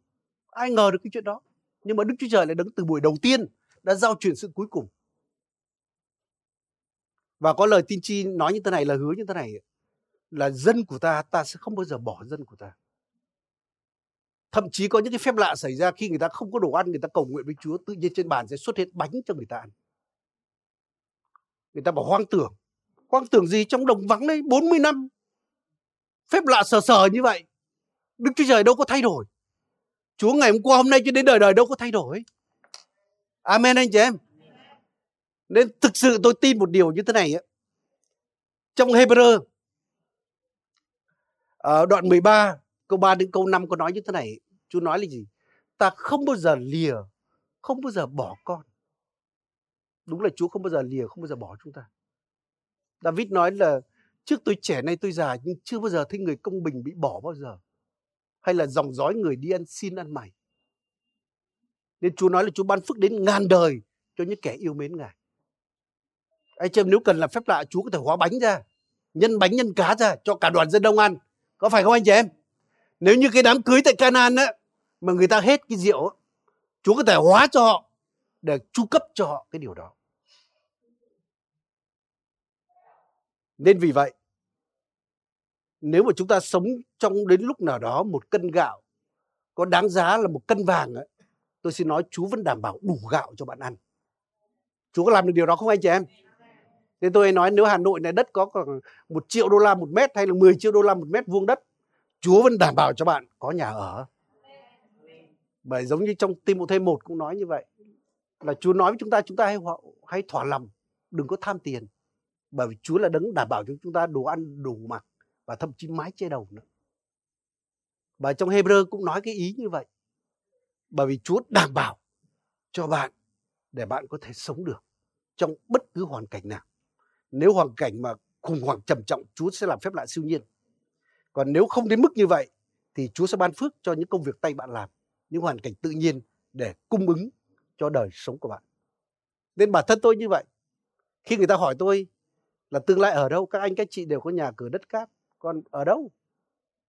Ai ngờ được cái chuyện đó, nhưng mà đức chúa trời lại đứng từ buổi đầu tiên đã giao truyền sự cuối cùng. Và có lời tiên tri nói như thế này là hứa như thế này, là dân của ta ta sẽ không bao giờ bỏ dân của ta thậm chí có những cái phép lạ xảy ra khi người ta không có đồ ăn, người ta cầu nguyện với Chúa, tự nhiên trên bàn sẽ xuất hiện bánh cho người ta ăn người ta bảo hoang tưởng hoang tưởng gì trong đồng vắng đấy 40 năm. Phép lạ sờ sờ như vậy. Đức Chúa Trời đâu có thay đổi. Chúa ngày hôm qua, hôm nay cho đến đời đời đâu có thay đổi. Amen anh chị em. Nên thực sự tôi tin một điều như thế này. Trong Hebrew ở ờ, đoạn 13 câu 3 đến câu 5 có nói như thế này. Chúa nói là gì? Ta không bao giờ lìa, không bao giờ bỏ con. Đúng là Chúa không bao giờ lìa, không bao giờ bỏ chúng ta. David nói là trước tôi trẻ nay tôi già nhưng chưa bao giờ thấy người công bình bị bỏ bao giờ. Hay là dòng dõi người đi ăn xin ăn mày. Nên Chúa nói là Chúa ban phước đến ngàn đời cho những kẻ yêu mến Ngài. Anh chị em nếu cần làm phép lạ Chúa có thể hóa bánh ra, nhân bánh nhân cá ra cho cả đoàn dân đông ăn. Có phải không anh chị em? Nếu như cái đám cưới tại Canaan á mà người ta hết cái rượu Chúa có thể hóa cho họ để chu cấp cho họ cái điều đó. Nên vì vậy, nếu mà chúng ta sống trong đến lúc nào đó một cân gạo có đáng giá là một cân vàng ấy, tôi xin nói chú vẫn đảm bảo đủ gạo cho bạn ăn. Chú có làm được điều đó không anh chị em? Nên tôi nói nếu Hà Nội này đất có khoảng một triệu đô la một mét hay là 10 triệu đô la một mét vuông đất, Chúa vẫn đảm bảo cho bạn có nhà ở. Bởi giống như trong Timothée một cũng nói như vậy. Là Chúa nói với chúng ta, chúng ta hay, hay thỏa lòng, đừng có tham tiền bởi vì Chúa là đấng đảm bảo cho chúng ta đủ ăn đủ mặc và thậm chí mái che đầu nữa và trong Hebrew cũng nói cái ý như vậy bởi vì Chúa đảm bảo cho bạn để bạn có thể sống được trong bất cứ hoàn cảnh nào nếu hoàn cảnh mà khủng hoảng trầm trọng Chúa sẽ làm phép lạ siêu nhiên còn nếu không đến mức như vậy, thì Chúa sẽ ban phước cho những công việc tay bạn làm, những hoàn cảnh tự nhiên để cung ứng cho đời sống của bạn. Nên bản thân tôi như vậy. Khi người ta hỏi tôi là tương lai ở đâu, các anh, các chị đều có nhà cửa đất cát còn ở đâu?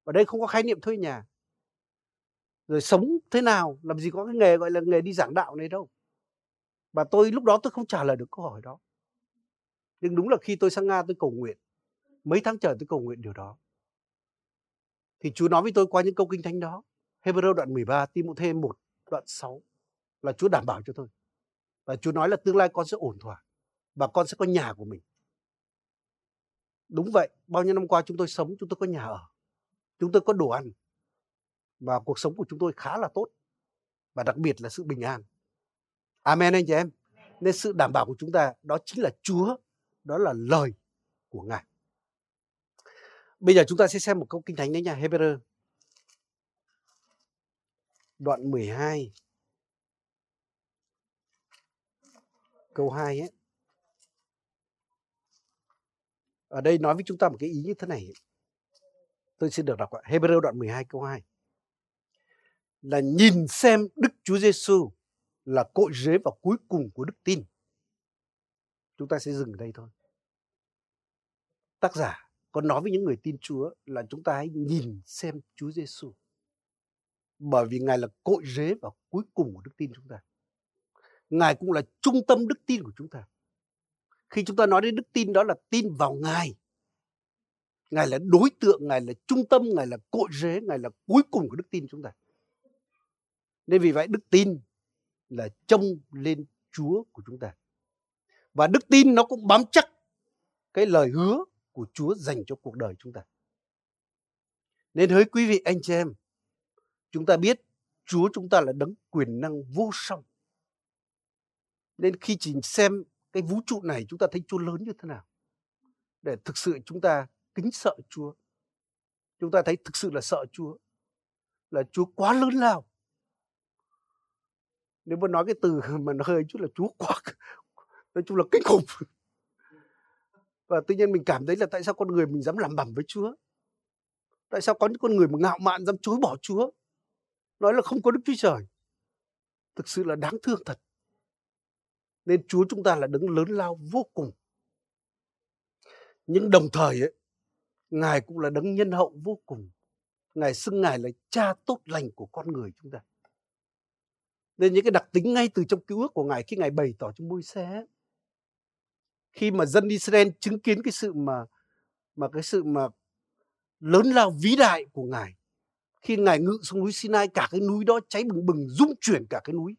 Ở đây không có khái niệm thuê nhà. Rồi sống thế nào, làm gì có cái nghề gọi là nghề đi giảng đạo này đâu. Và tôi lúc đó tôi không trả lời được câu hỏi đó. Nhưng đúng là khi tôi sang nga tôi cầu nguyện, mấy tháng trời tôi cầu nguyện điều đó thì Chúa nói với tôi qua những câu kinh thánh đó. Hebrew đoạn 13 Timothée 1 đoạn 6 là Chúa đảm bảo cho tôi. Và Chúa nói là tương lai con sẽ ổn thỏa và con sẽ có nhà của mình. Đúng vậy, bao nhiêu năm qua chúng tôi sống, chúng tôi có nhà ở, chúng tôi có đồ ăn và cuộc sống của chúng tôi khá là tốt và đặc biệt là sự bình an. Amen anh chị em. Nên sự đảm bảo của chúng ta đó chính là chúa, đó là lời của ngài bây giờ chúng ta sẽ xem một câu kinh thánh đấy nha Hebrew đoạn 12 câu 2 ấy. Ở đây nói với chúng ta một cái ý như thế này. Tôi xin được đọc ạ. Hebrew đoạn 12 câu 2 là nhìn xem Đức Chúa Giêsu là cội rễ và cuối cùng của đức tin. Chúng ta sẽ dừng ở đây thôi. Tác giả con nói với những người tin Chúa là chúng ta hãy nhìn xem Chúa Giêsu. Bởi vì Ngài là cội rễ và cuối cùng của đức tin chúng ta. Ngài cũng là trung tâm đức tin của chúng ta. Khi chúng ta nói đến đức tin đó là tin vào Ngài. Ngài là đối tượng, Ngài là trung tâm, Ngài là cội rễ, Ngài là cuối cùng của đức tin chúng ta. Nên vì vậy đức tin là trông lên Chúa của chúng ta. Và đức tin nó cũng bám chắc cái lời hứa của Chúa dành cho cuộc đời chúng ta. Nên hỡi quý vị anh chị em, chúng ta biết Chúa chúng ta là đấng quyền năng vô song. Nên khi chỉ xem cái vũ trụ này chúng ta thấy Chúa lớn như thế nào. Để thực sự chúng ta kính sợ Chúa. Chúng ta thấy thực sự là sợ Chúa. Là Chúa quá lớn lao nếu mà nói cái từ mà nó hơi chút là chúa quá nói chung là kinh khủng và tự nhiên mình cảm thấy là tại sao con người mình dám làm bẩm với chúa? Tại sao có những con người mà ngạo mạn dám chối bỏ chúa? Nói là không có đức chúa trời. Thực sự là đáng thương thật. Nên chúa chúng ta là đứng lớn lao vô cùng. Nhưng đồng thời ấy, ngài cũng là đấng nhân hậu vô cùng. Ngài xưng ngài là cha tốt lành của con người chúng ta. Nên những cái đặc tính ngay từ trong cứu ước của ngài khi ngài bày tỏ cho môi xe khi mà dân Israel chứng kiến cái sự mà mà cái sự mà lớn lao vĩ đại của ngài, khi ngài ngự xuống núi Sinai, cả cái núi đó cháy bừng bừng, rung chuyển cả cái núi.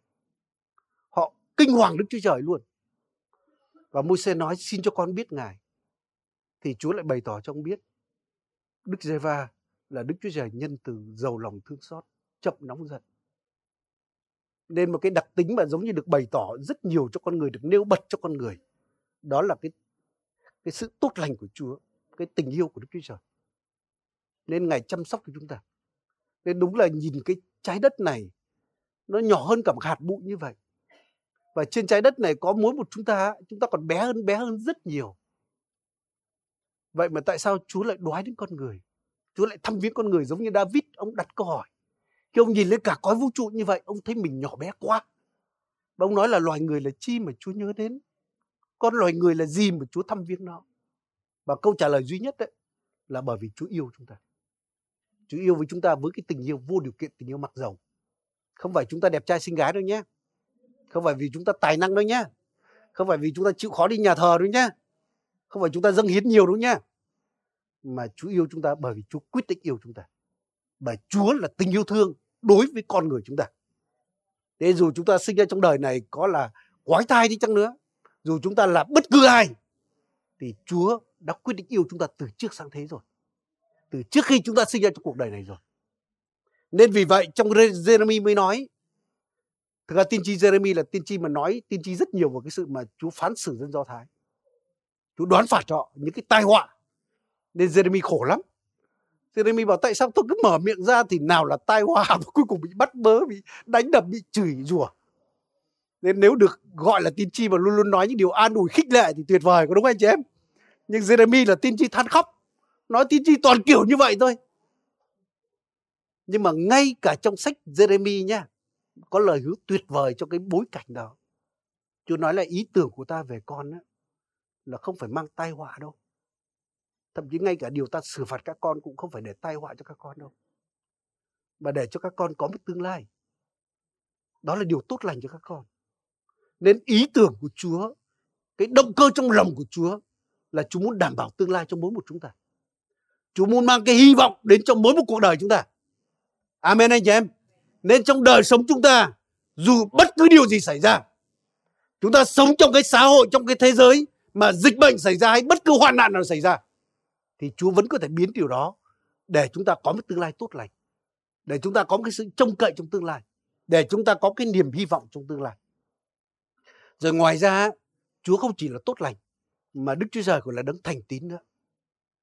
Họ kinh hoàng Đức Chúa Trời luôn. Và môi xe nói, xin cho con biết ngài. Thì Chúa lại bày tỏ cho ông biết, Đức Giê-va là Đức Chúa Trời nhân từ giàu lòng thương xót, chậm nóng giận. Nên một cái đặc tính mà giống như được bày tỏ rất nhiều cho con người, được nêu bật cho con người đó là cái cái sự tốt lành của Chúa cái tình yêu của Đức Chúa Trời. Nên ngài chăm sóc cho chúng ta. Nên đúng là nhìn cái trái đất này nó nhỏ hơn cả một hạt bụi như vậy. Và trên trái đất này có mỗi một chúng ta chúng ta còn bé hơn bé hơn rất nhiều. Vậy mà tại sao Chúa lại đoái đến con người? Chúa lại thăm viếng con người giống như David? Ông đặt câu hỏi. Khi ông nhìn lên cả cõi vũ trụ như vậy, ông thấy mình nhỏ bé quá. Và ông nói là loài người là chi mà Chúa nhớ đến. Con loài người là gì mà Chúa thăm viếng nó. Và câu trả lời duy nhất đấy là bởi vì Chúa yêu chúng ta. Chúa yêu với chúng ta với cái tình yêu vô điều kiện, tình yêu mặc dầu. Không phải chúng ta đẹp trai xinh gái đâu nhé. Không phải vì chúng ta tài năng đâu nhé. Không phải vì chúng ta chịu khó đi nhà thờ đâu nhé. Không phải chúng ta dâng hiến nhiều đâu nhé. Mà Chúa yêu chúng ta bởi vì Chúa quyết định yêu chúng ta. Bởi Chúa là tình yêu thương đối với con người chúng ta. Thế dù chúng ta sinh ra trong đời này có là quái thai đi chăng nữa, dù chúng ta là bất cứ ai, thì Chúa đã quyết định yêu chúng ta từ trước sang thế rồi. Từ trước khi chúng ta sinh ra trong cuộc đời này rồi. Nên vì vậy trong Jeremy mới nói, thực ra tiên tri Jeremy là tiên tri mà nói tiên tri rất nhiều về cái sự mà Chúa phán xử dân Do Thái. Chúa đoán phạt họ những cái tai họa. Nên Jeremy khổ lắm. Jeremy bảo tại sao tôi cứ mở miệng ra thì nào là tai họa và cuối cùng bị bắt bớ, bị đánh đập, bị chửi rủa. Nên nếu được gọi là tiên tri và luôn luôn nói những điều an ủi khích lệ thì tuyệt vời, có đúng không anh chị em? Nhưng Jeremy là tiên tri than khóc, nói tiên tri toàn kiểu như vậy thôi. Nhưng mà ngay cả trong sách Jeremy nha, có lời hứa tuyệt vời cho cái bối cảnh đó. Chúa nói là ý tưởng của ta về con á, là không phải mang tai họa đâu thậm chí ngay cả điều ta xử phạt các con cũng không phải để tai họa cho các con đâu mà để cho các con có một tương lai đó là điều tốt lành cho các con nên ý tưởng của Chúa, cái động cơ trong lòng của Chúa là Chúa muốn đảm bảo tương lai cho mỗi một chúng ta. Chúa muốn mang cái hy vọng đến trong mỗi một cuộc đời chúng ta. Amen anh chị em. Nên trong đời sống chúng ta, dù bất cứ điều gì xảy ra, chúng ta sống trong cái xã hội, trong cái thế giới mà dịch bệnh xảy ra hay bất cứ hoạn nạn nào xảy ra, thì Chúa vẫn có thể biến điều đó để chúng ta có một tương lai tốt lành, để chúng ta có một cái sự trông cậy trong tương lai, để chúng ta có cái niềm hy vọng trong tương lai rồi ngoài ra Chúa không chỉ là tốt lành mà Đức Chúa Trời còn là đấng thành tín nữa.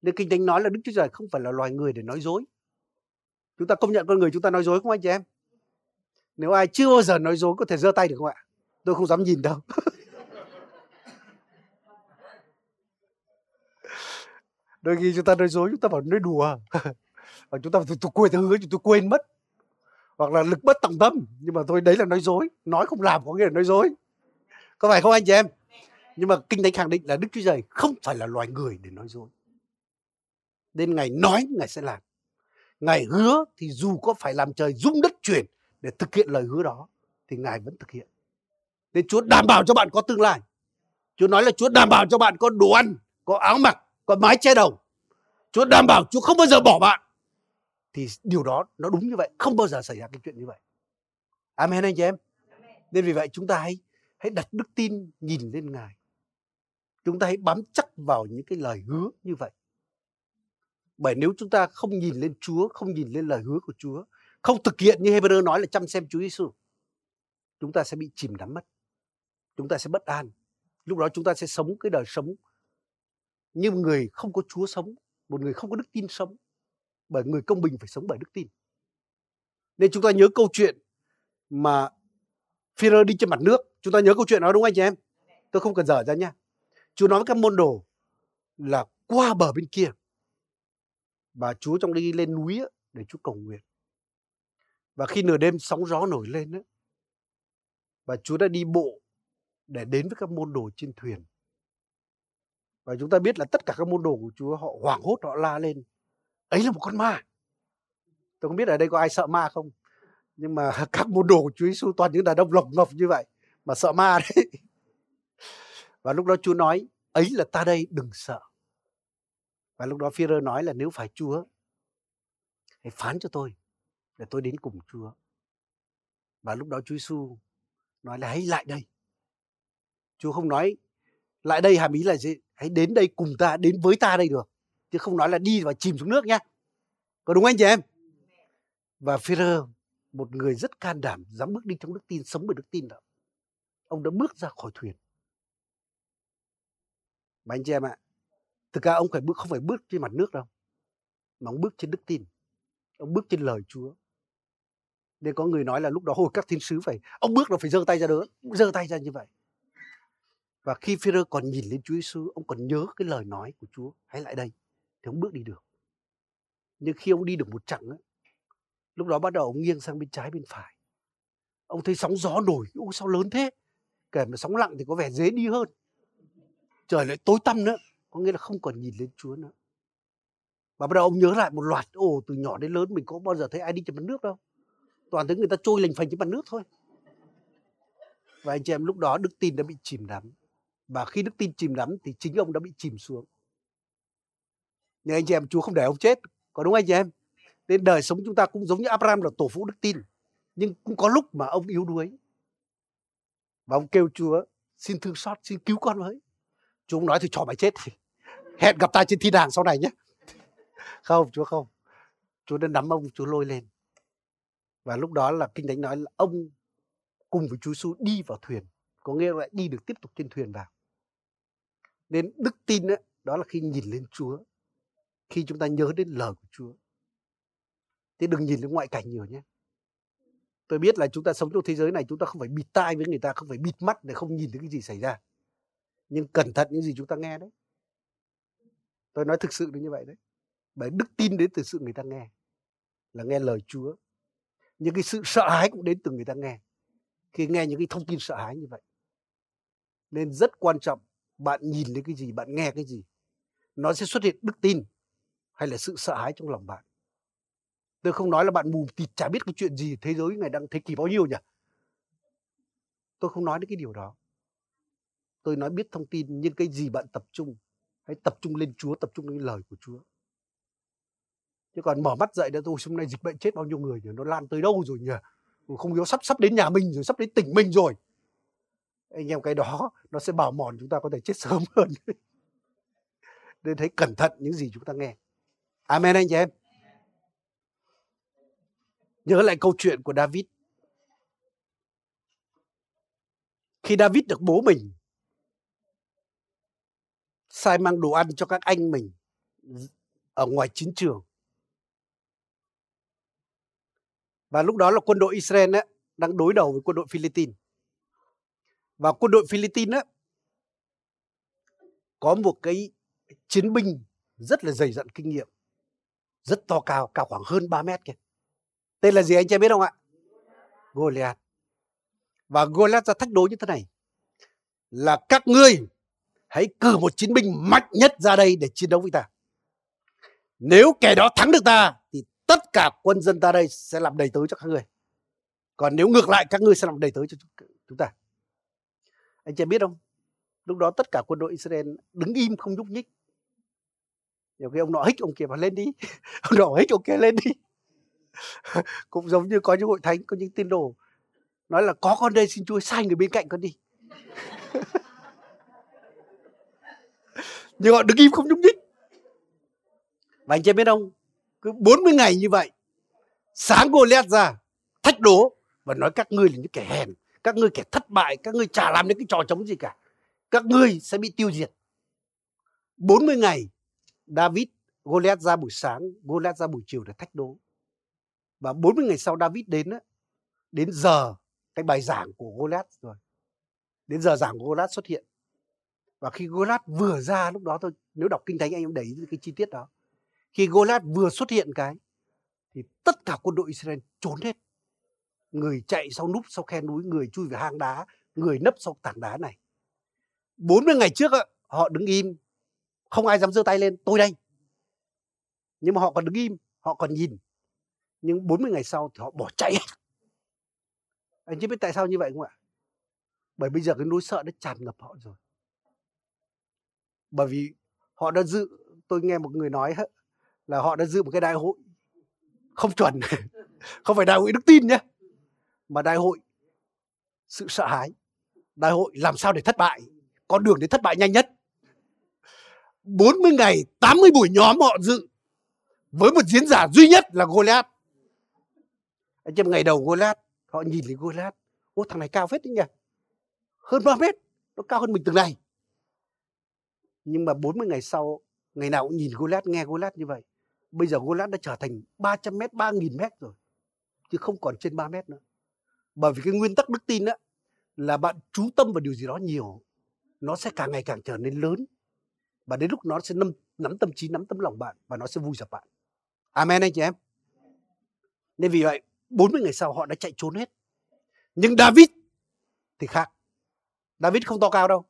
Nên Kinh Thánh nói là Đức Chúa Trời không phải là loài người để nói dối. Chúng ta công nhận con người chúng ta nói dối không anh chị em? Nếu ai chưa bao giờ nói dối có thể giơ tay được không ạ? Tôi không dám nhìn đâu. Đôi khi chúng ta nói dối chúng ta bảo nói đùa. Và chúng ta tôi, tôi quên hứa tôi quên mất. Hoặc là lực bất tòng tâm. Nhưng mà thôi đấy là nói dối. Nói không làm có nghĩa là nói dối có phải không anh chị em? Nhưng mà kinh thánh khẳng định là đức chúa trời không phải là loài người để nói dối. Nên ngài nói ngài sẽ làm. Ngài hứa thì dù có phải làm trời rung đất chuyển để thực hiện lời hứa đó thì ngài vẫn thực hiện. Nên chúa đảm bảo cho bạn có tương lai. Chúa nói là chúa đảm bảo cho bạn có đồ ăn có áo mặc có mái che đầu. Chúa đảm bảo chúa không bao giờ bỏ bạn. Thì điều đó nó đúng như vậy không bao giờ xảy ra cái chuyện như vậy. Amen anh chị em. Nên vì vậy chúng ta hãy hãy đặt đức tin nhìn lên ngài chúng ta hãy bám chắc vào những cái lời hứa như vậy bởi nếu chúng ta không nhìn lên Chúa, không nhìn lên lời hứa của Chúa, không thực hiện như Hebrew nói là chăm xem Chúa Giêsu, chúng ta sẽ bị chìm đắm mất. Chúng ta sẽ bất an. Lúc đó chúng ta sẽ sống cái đời sống như một người không có Chúa sống, một người không có đức tin sống. Bởi người công bình phải sống bởi đức tin. Nên chúng ta nhớ câu chuyện mà Führer đi trên mặt nước. Chúng ta nhớ câu chuyện đó đúng không anh chị em? Tôi không cần dở ra nha. Chúa nói với các môn đồ là qua bờ bên kia. Và Chúa trong đi lên núi để Chúa cầu nguyện. Và khi nửa đêm sóng gió nổi lên ấy, và Chúa đã đi bộ để đến với các môn đồ trên thuyền. Và chúng ta biết là tất cả các môn đồ của Chúa họ hoảng hốt họ la lên. Ấy là một con ma. Tôi không biết ở đây có ai sợ ma không. Nhưng mà các môn đồ của Chúa Giêsu toàn những đàn ông lộc ngọc như vậy mà sợ ma đấy. Và lúc đó Chúa nói, ấy là ta đây đừng sợ. Và lúc đó phi rơ nói là nếu phải Chúa, hãy phán cho tôi để tôi đến cùng Chúa. Và lúc đó Chúa Giêsu nói là hãy lại đây. Chúa không nói lại đây hàm ý là gì? Hãy đến đây cùng ta, đến với ta đây được. Chứ không nói là đi và chìm xuống nước nhá. Có đúng anh chị em? Và phi rơ một người rất can đảm, dám bước đi trong đức tin, sống bởi đức tin đó. Ông đã bước ra khỏi thuyền. mà anh chị em ạ, thực ra ông phải bước không phải bước trên mặt nước đâu, mà ông bước trên đức tin. Ông bước trên lời Chúa. Nên có người nói là lúc đó hồi các thiên sứ phải ông bước là phải giơ tay ra đỡ, giơ tay ra như vậy. Và khi Phêrô còn nhìn lên Chúa Giêsu, ông còn nhớ cái lời nói của Chúa, hãy lại đây, thì ông bước đi được. Nhưng khi ông đi được một chặng ấy, lúc đó bắt đầu ông nghiêng sang bên trái bên phải. Ông thấy sóng gió nổi, ôi sao lớn thế? Kể mà sóng lặng thì có vẻ dễ đi hơn. Trời lại tối tăm nữa, có nghĩa là không còn nhìn lên Chúa nữa. Và bắt đầu ông nhớ lại một loạt, ồ từ nhỏ đến lớn mình có bao giờ thấy ai đi trên mặt nước đâu. Toàn thấy người ta trôi lành phành trên mặt nước thôi. Và anh chị em lúc đó đức tin đã bị chìm đắm. Và khi đức tin chìm đắm thì chính ông đã bị chìm xuống. Nhưng anh chị em Chúa không để ông chết. Có đúng anh chị em? Nên đời sống chúng ta cũng giống như Abraham là tổ phụ đức tin. Nhưng cũng có lúc mà ông yếu đuối. Và ông kêu Chúa xin thương xót, xin cứu con với. Chúa nói thì cho mày chết. Hẹn gặp ta trên thiên đàng sau này nhé. Không, Chúa không. Chúa đã nắm ông, Chúa lôi lên. Và lúc đó là Kinh Thánh nói là ông cùng với Chúa Giêsu đi vào thuyền. Có nghĩa là đi được tiếp tục trên thuyền vào. Nên đức tin đó, đó là khi nhìn lên Chúa. Khi chúng ta nhớ đến lời của Chúa. Thế đừng nhìn lên ngoại cảnh nhiều nhé. Tôi biết là chúng ta sống trong thế giới này chúng ta không phải bịt tai với người ta, không phải bịt mắt để không nhìn thấy cái gì xảy ra. Nhưng cẩn thận những gì chúng ta nghe đấy. Tôi nói thực sự là như vậy đấy. Bởi đức tin đến từ sự người ta nghe. Là nghe lời Chúa. Những cái sự sợ hãi cũng đến từ người ta nghe. Khi nghe những cái thông tin sợ hãi như vậy. Nên rất quan trọng bạn nhìn đến cái gì, bạn nghe cái gì. Nó sẽ xuất hiện đức tin hay là sự sợ hãi trong lòng bạn. Tôi không nói là bạn mù tịt chả biết cái chuyện gì thế giới ngày đang thế kỷ bao nhiêu nhỉ. Tôi không nói đến cái điều đó. Tôi nói biết thông tin nhưng cái gì bạn tập trung. Hãy tập trung lên Chúa, tập trung lên lời của Chúa. Chứ còn mở mắt dậy đã tôi hôm nay dịch bệnh chết bao nhiêu người nhỉ? Nó lan tới đâu rồi nhỉ? Không hiểu sắp sắp đến nhà mình rồi, sắp đến tỉnh mình rồi anh em cái đó nó sẽ bảo mòn chúng ta có thể chết sớm hơn nên thấy cẩn thận những gì chúng ta nghe amen anh chị em nhớ lại câu chuyện của david. Khi david được bố mình sai mang đồ ăn cho các anh mình ở ngoài chiến trường. Và lúc đó là quân đội Israel ấy, đang đối đầu với quân đội Philippines. Và quân đội Philippines ấy, có một cái chiến binh rất là dày dặn kinh nghiệm rất to cao cao khoảng hơn 3 mét kìa tên là gì anh chị biết không ạ? Goliath. Và Goliath ra thách đố như thế này. Là các ngươi hãy cử một chiến binh mạnh nhất ra đây để chiến đấu với ta. Nếu kẻ đó thắng được ta, thì tất cả quân dân ta đây sẽ làm đầy tớ cho các ngươi. Còn nếu ngược lại, các ngươi sẽ làm đầy tớ cho chúng ta. Anh chị biết không? Lúc đó tất cả quân đội Israel đứng im không nhúc nhích. Nhiều khi ông nọ hích ông kia vào lên đi. Ông nọ hích ông kia lên đi. cũng giống như có những hội thánh, có những tin đồ nói là có con đây, xin chúa sai người bên cạnh con đi. Nhưng họ đứng im không nhúc nhích. Và anh chị biết không? Cứ 40 ngày như vậy, sáng Goliath ra, thách đố và nói các ngươi là những kẻ hèn, các ngươi kẻ thất bại, các ngươi chả làm những cái trò chống gì cả. Các ngươi sẽ bị tiêu diệt. 40 ngày, David Goliath ra buổi sáng, Goliath ra buổi chiều để thách đố và 40 ngày sau David đến đến giờ cái bài giảng của Goliath rồi. Đến giờ giảng của Goliath xuất hiện. Và khi Goliath vừa ra lúc đó thôi, nếu đọc kinh thánh anh em để ý cái chi tiết đó. Khi Goliath vừa xuất hiện cái, thì tất cả quân đội Israel trốn hết. Người chạy sau núp sau khe núi, người chui vào hang đá, người nấp sau tảng đá này. 40 ngày trước họ đứng im. Không ai dám giơ tay lên, tôi đây. Nhưng mà họ còn đứng im, họ còn nhìn nhưng 40 ngày sau thì họ bỏ chạy hết. anh chị biết tại sao như vậy không ạ? Bởi bây giờ cái nỗi sợ nó tràn ngập họ rồi. Bởi vì họ đã dự, tôi nghe một người nói là họ đã dự một cái đại hội không chuẩn, không phải đại hội đức tin nhé mà đại hội sự sợ hãi, đại hội làm sao để thất bại, con đường để thất bại nhanh nhất. 40 ngày 80 buổi nhóm họ dự với một diễn giả duy nhất là Goliath anh em ngày đầu Goliath họ nhìn thấy Goliath ô thằng này cao phết đấy nhỉ. Hơn 3 mét nó cao hơn mình từng này. Nhưng mà 40 ngày sau ngày nào cũng nhìn Goliath nghe Goliath như vậy. Bây giờ Goliath đã trở thành 300 mét 3.000 mét rồi chứ không còn trên 3 mét nữa. Bởi vì cái nguyên tắc đức tin đó là bạn chú tâm vào điều gì đó nhiều nó sẽ càng ngày càng trở nên lớn. Và đến lúc nó sẽ nắm, nắm tâm trí nắm tấm lòng bạn và nó sẽ vui dập bạn. Amen anh chị em. Nên vì vậy 40 ngày sau họ đã chạy trốn hết. Nhưng David thì khác. David không to cao đâu.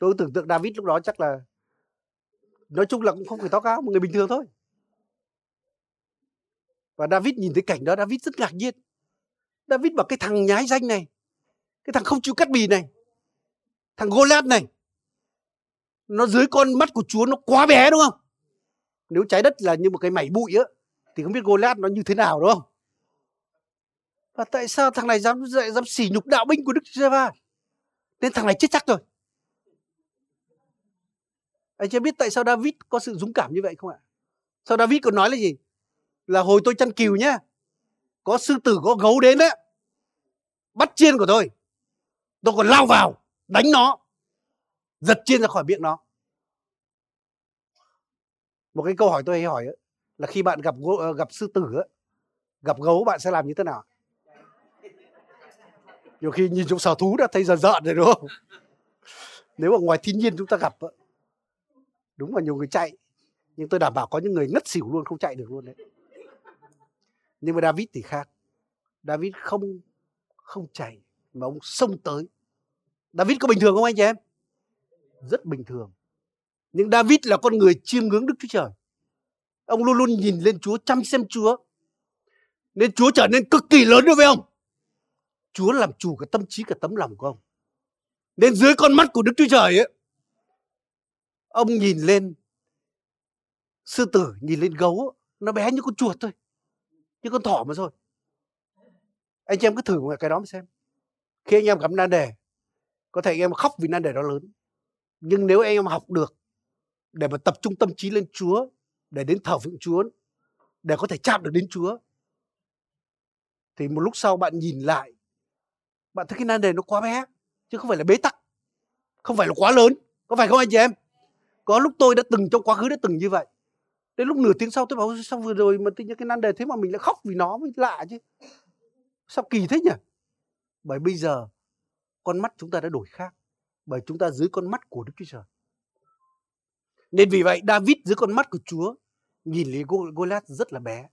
Tôi tưởng tượng David lúc đó chắc là, nói chung là cũng không phải to cao, một người bình thường thôi. Và David nhìn thấy cảnh đó, David rất ngạc nhiên. David bảo cái thằng nhái danh này, cái thằng không chịu cắt bì này, thằng Goliath này, nó dưới con mắt của Chúa nó quá bé, đúng không? Nếu trái đất là như một cái mảy bụi á, thì không biết Goliath nó như thế nào, đúng không? Và tại sao thằng này dám dạy dám sỉ nhục đạo binh của Đức giê va nên thằng này chết chắc rồi. Anh chưa biết tại sao David có sự dũng cảm như vậy không ạ? Sao David còn nói là gì? Là hồi tôi chăn cừu nhá. Có sư tử có gấu đến đấy. Bắt chiên của tôi. Tôi còn lao vào đánh nó. Giật chiên ra khỏi miệng nó. Một cái câu hỏi tôi hay hỏi ấy, là khi bạn gặp ờ, gặp sư tử ấy, gặp gấu bạn sẽ làm như thế nào? Nhiều khi nhìn trong sở thú đã thấy dần dợn rồi, đúng không? Nếu mà ngoài thiên nhiên chúng ta gặp đúng là nhiều người chạy. Nhưng tôi đảm bảo có những người ngất xỉu luôn, không chạy được luôn đấy. Nhưng mà David thì khác. David không không chạy, mà ông xông tới. David có bình thường không anh chị em? Rất bình thường. Nhưng David là con người chiêm ngưỡng Đức Chúa Trời. Ông luôn luôn nhìn lên Chúa, chăm xem Chúa. Nên Chúa trở nên cực kỳ lớn đối với ông. Chúa làm chủ cái tâm trí cái tấm lòng của ông. Nên dưới con mắt của Đức Chúa Trời ấy ông nhìn lên sư tử nhìn lên gấu nó bé như con chuột thôi như con thỏ mà thôi. Anh chị em cứ thử một cái đó mà xem. Khi anh em gặp nan đề có thể anh em khóc vì nan đề đó lớn. Nhưng nếu anh em học được để mà tập trung tâm trí lên Chúa, để đến thờ phượng Chúa, để có thể chạm được đến Chúa. Thì một lúc sau bạn nhìn lại, bạn thấy cái nan đề nó quá bé, chứ không phải là bế tắc, không phải là quá lớn, có phải không anh chị em? Có lúc tôi đã từng trong quá khứ đã từng như vậy. Đến lúc nửa tiếng sau tôi bảo xong vừa rồi mà tự nhiên cái nan đề thế mà mình lại khóc vì nó mới lạ chứ. Sao kỳ thế nhỉ? Bởi bây giờ con mắt chúng ta đã đổi khác. Bởi chúng ta dưới con mắt của Đức Chúa Trời. Nên vì vậy David dưới con mắt của Chúa nhìn lấy Goliath rất là bé.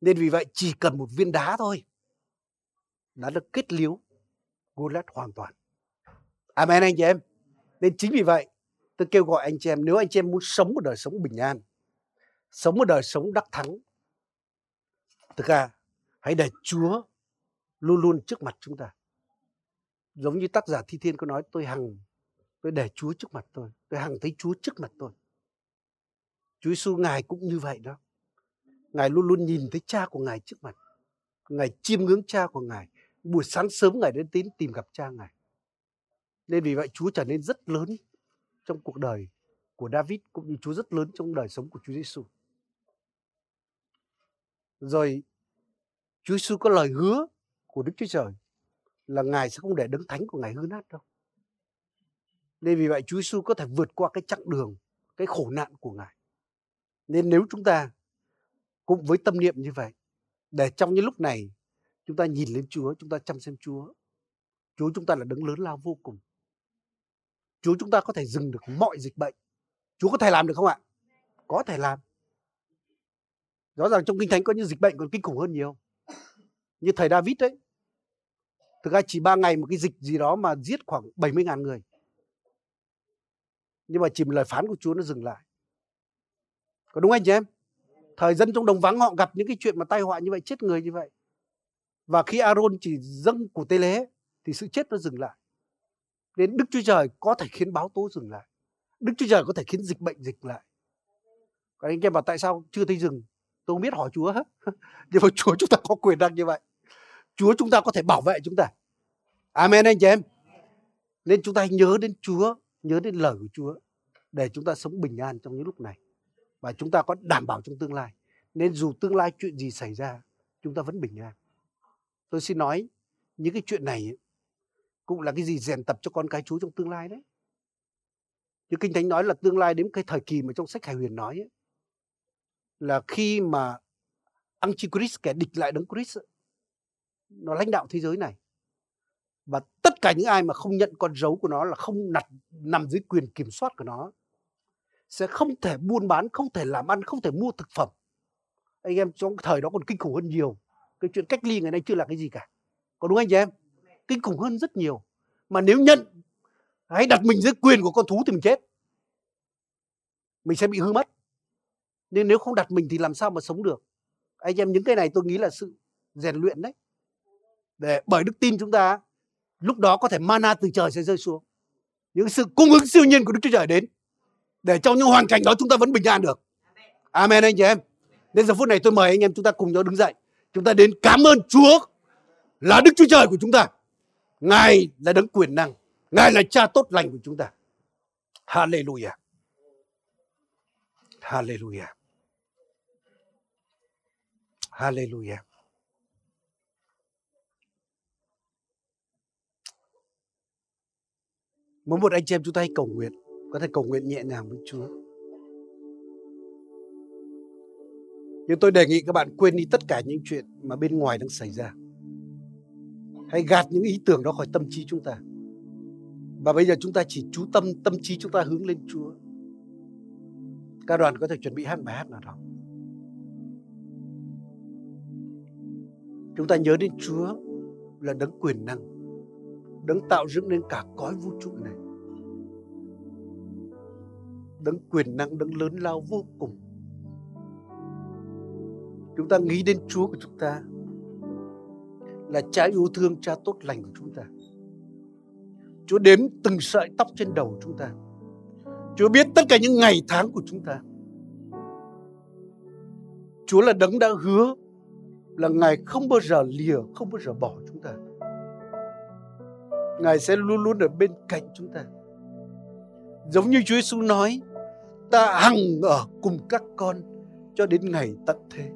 Nên vì vậy chỉ cần một viên đá thôi đã được kết liễu Goliath hoàn toàn. Amen anh chị em. Nên chính vì vậy tôi kêu gọi anh chị em nếu anh chị em muốn sống một đời sống bình an, sống một đời sống đắc thắng, thực ra hãy để Chúa luôn luôn trước mặt chúng ta. Giống như tác giả Thi Thiên có nói tôi hằng tôi để Chúa trước mặt tôi, tôi hằng thấy Chúa trước mặt tôi. Chúa Giêsu ngài cũng như vậy đó. Ngài luôn luôn nhìn thấy cha của ngài trước mặt. Ngài chiêm ngưỡng cha của ngài. Buổi sáng sớm ngài đến tín tìm gặp cha ngài. Nên vì vậy Chúa trở nên rất lớn trong cuộc đời của David cũng như Chúa rất lớn trong đời sống của Chúa Giêsu. Rồi Chúa Giêsu có lời hứa của Đức Chúa Trời là Ngài sẽ không để đấng thánh của Ngài hư nát đâu. Nên vì vậy Chúa Giêsu có thể vượt qua cái chặng đường, cái khổ nạn của Ngài. Nên nếu chúng ta cũng với tâm niệm như vậy, để trong những lúc này chúng ta nhìn lên Chúa, chúng ta chăm xem Chúa. Chúa chúng ta là đấng lớn lao vô cùng. Chúa chúng ta có thể dừng được mọi dịch bệnh. Chúa có thể làm được không ạ? Có thể làm. Rõ ràng trong Kinh Thánh có những dịch bệnh còn kinh khủng hơn nhiều. Như thầy David đấy. Thực ra chỉ 3 ngày một cái dịch gì đó mà giết khoảng 70.000 người. Nhưng mà chỉ một lời phán của Chúa nó dừng lại. Có đúng anh chị em? Thời dân trong đồng vắng họ gặp những cái chuyện mà tai họa như vậy, chết người như vậy. Và khi Aaron chỉ dâng của tê lễ thì sự chết nó dừng lại. Đến Đức Chúa Trời có thể khiến báo tố dừng lại. Đức Chúa Trời có thể khiến dịch bệnh dịch lại. các anh em bảo tại sao chưa thấy dừng? Tôi không biết hỏi Chúa hết. Nhưng mà Chúa chúng ta có quyền năng như vậy. Chúa chúng ta có thể bảo vệ chúng ta. Amen anh chị em. Nên chúng ta nhớ đến Chúa, nhớ đến lời của Chúa để chúng ta sống bình an trong những lúc này. Và chúng ta có đảm bảo trong tương lai. Nên dù tương lai chuyện gì xảy ra, chúng ta vẫn bình an. Tôi xin nói, những cái chuyện này cũng là cái gì rèn tập cho con cái chú trong tương lai đấy. Như Kinh Thánh nói là tương lai đến cái thời kỳ mà trong sách hải Huyền nói ấy, là khi mà Antichrist kẻ địch lại đấng Christ nó lãnh đạo thế giới này. Và tất cả những ai mà không nhận con dấu của nó là không đặt nằm dưới quyền kiểm soát của nó sẽ không thể buôn bán không thể làm ăn không thể mua thực phẩm. Anh em trong thời đó còn kinh khủng hơn nhiều cái chuyện cách ly ngày nay chưa là cái gì cả. Có đúng anh chị em? Kinh khủng hơn rất nhiều. Mà nếu nhận, hãy đặt mình dưới quyền của con thú thì mình chết. Mình sẽ bị hư mất. Nên nếu không đặt mình thì làm sao mà sống được? Anh em, những cái này tôi nghĩ là sự rèn luyện đấy. Để bởi đức tin chúng ta, lúc đó có thể mana từ trời sẽ rơi xuống. Những sự cung ứng siêu nhiên của đức chúa trời đến, để trong những hoàn cảnh đó chúng ta vẫn bình an được. Amen anh chị em. Đến giờ phút này tôi mời anh em chúng ta cùng nhau đứng dậy chúng ta đến cảm ơn chúa là đức chúa trời của chúng ta. Ngài là đấng quyền năng. Ngài là cha tốt lành của chúng ta. Hallelujah. Hallelujah. Hallelujah. Mỗi một anh chị em chúng ta hãy cầu nguyện, có thể cầu nguyện nhẹ nhàng với Chúa. Nhưng tôi đề nghị các bạn quên đi tất cả những chuyện mà bên ngoài đang xảy ra. Hãy gạt những ý tưởng đó khỏi tâm trí chúng ta. Và bây giờ chúng ta chỉ chú tâm tâm trí chúng ta hướng lên Chúa. Các đoàn có thể chuẩn bị hát bài hát nào đó. Chúng ta nhớ đến Chúa là đấng quyền năng, đấng tạo dựng nên cả cõi vũ trụ này đấng quyền năng, đấng lớn lao vô cùng chúng ta nghĩ đến chúa của chúng ta là cha yêu thương cha tốt lành của chúng ta. Chúa đếm từng sợi tóc trên đầu chúng ta. Chúa biết tất cả những ngày tháng của chúng ta. Chúa là đấng đã hứa là ngài không bao giờ lìa không bao giờ bỏ chúng ta. Ngài sẽ luôn luôn ở bên cạnh chúng ta. Giống như Chúa Giêsu nói, ta hằng ở cùng các con cho đến ngày tận thế.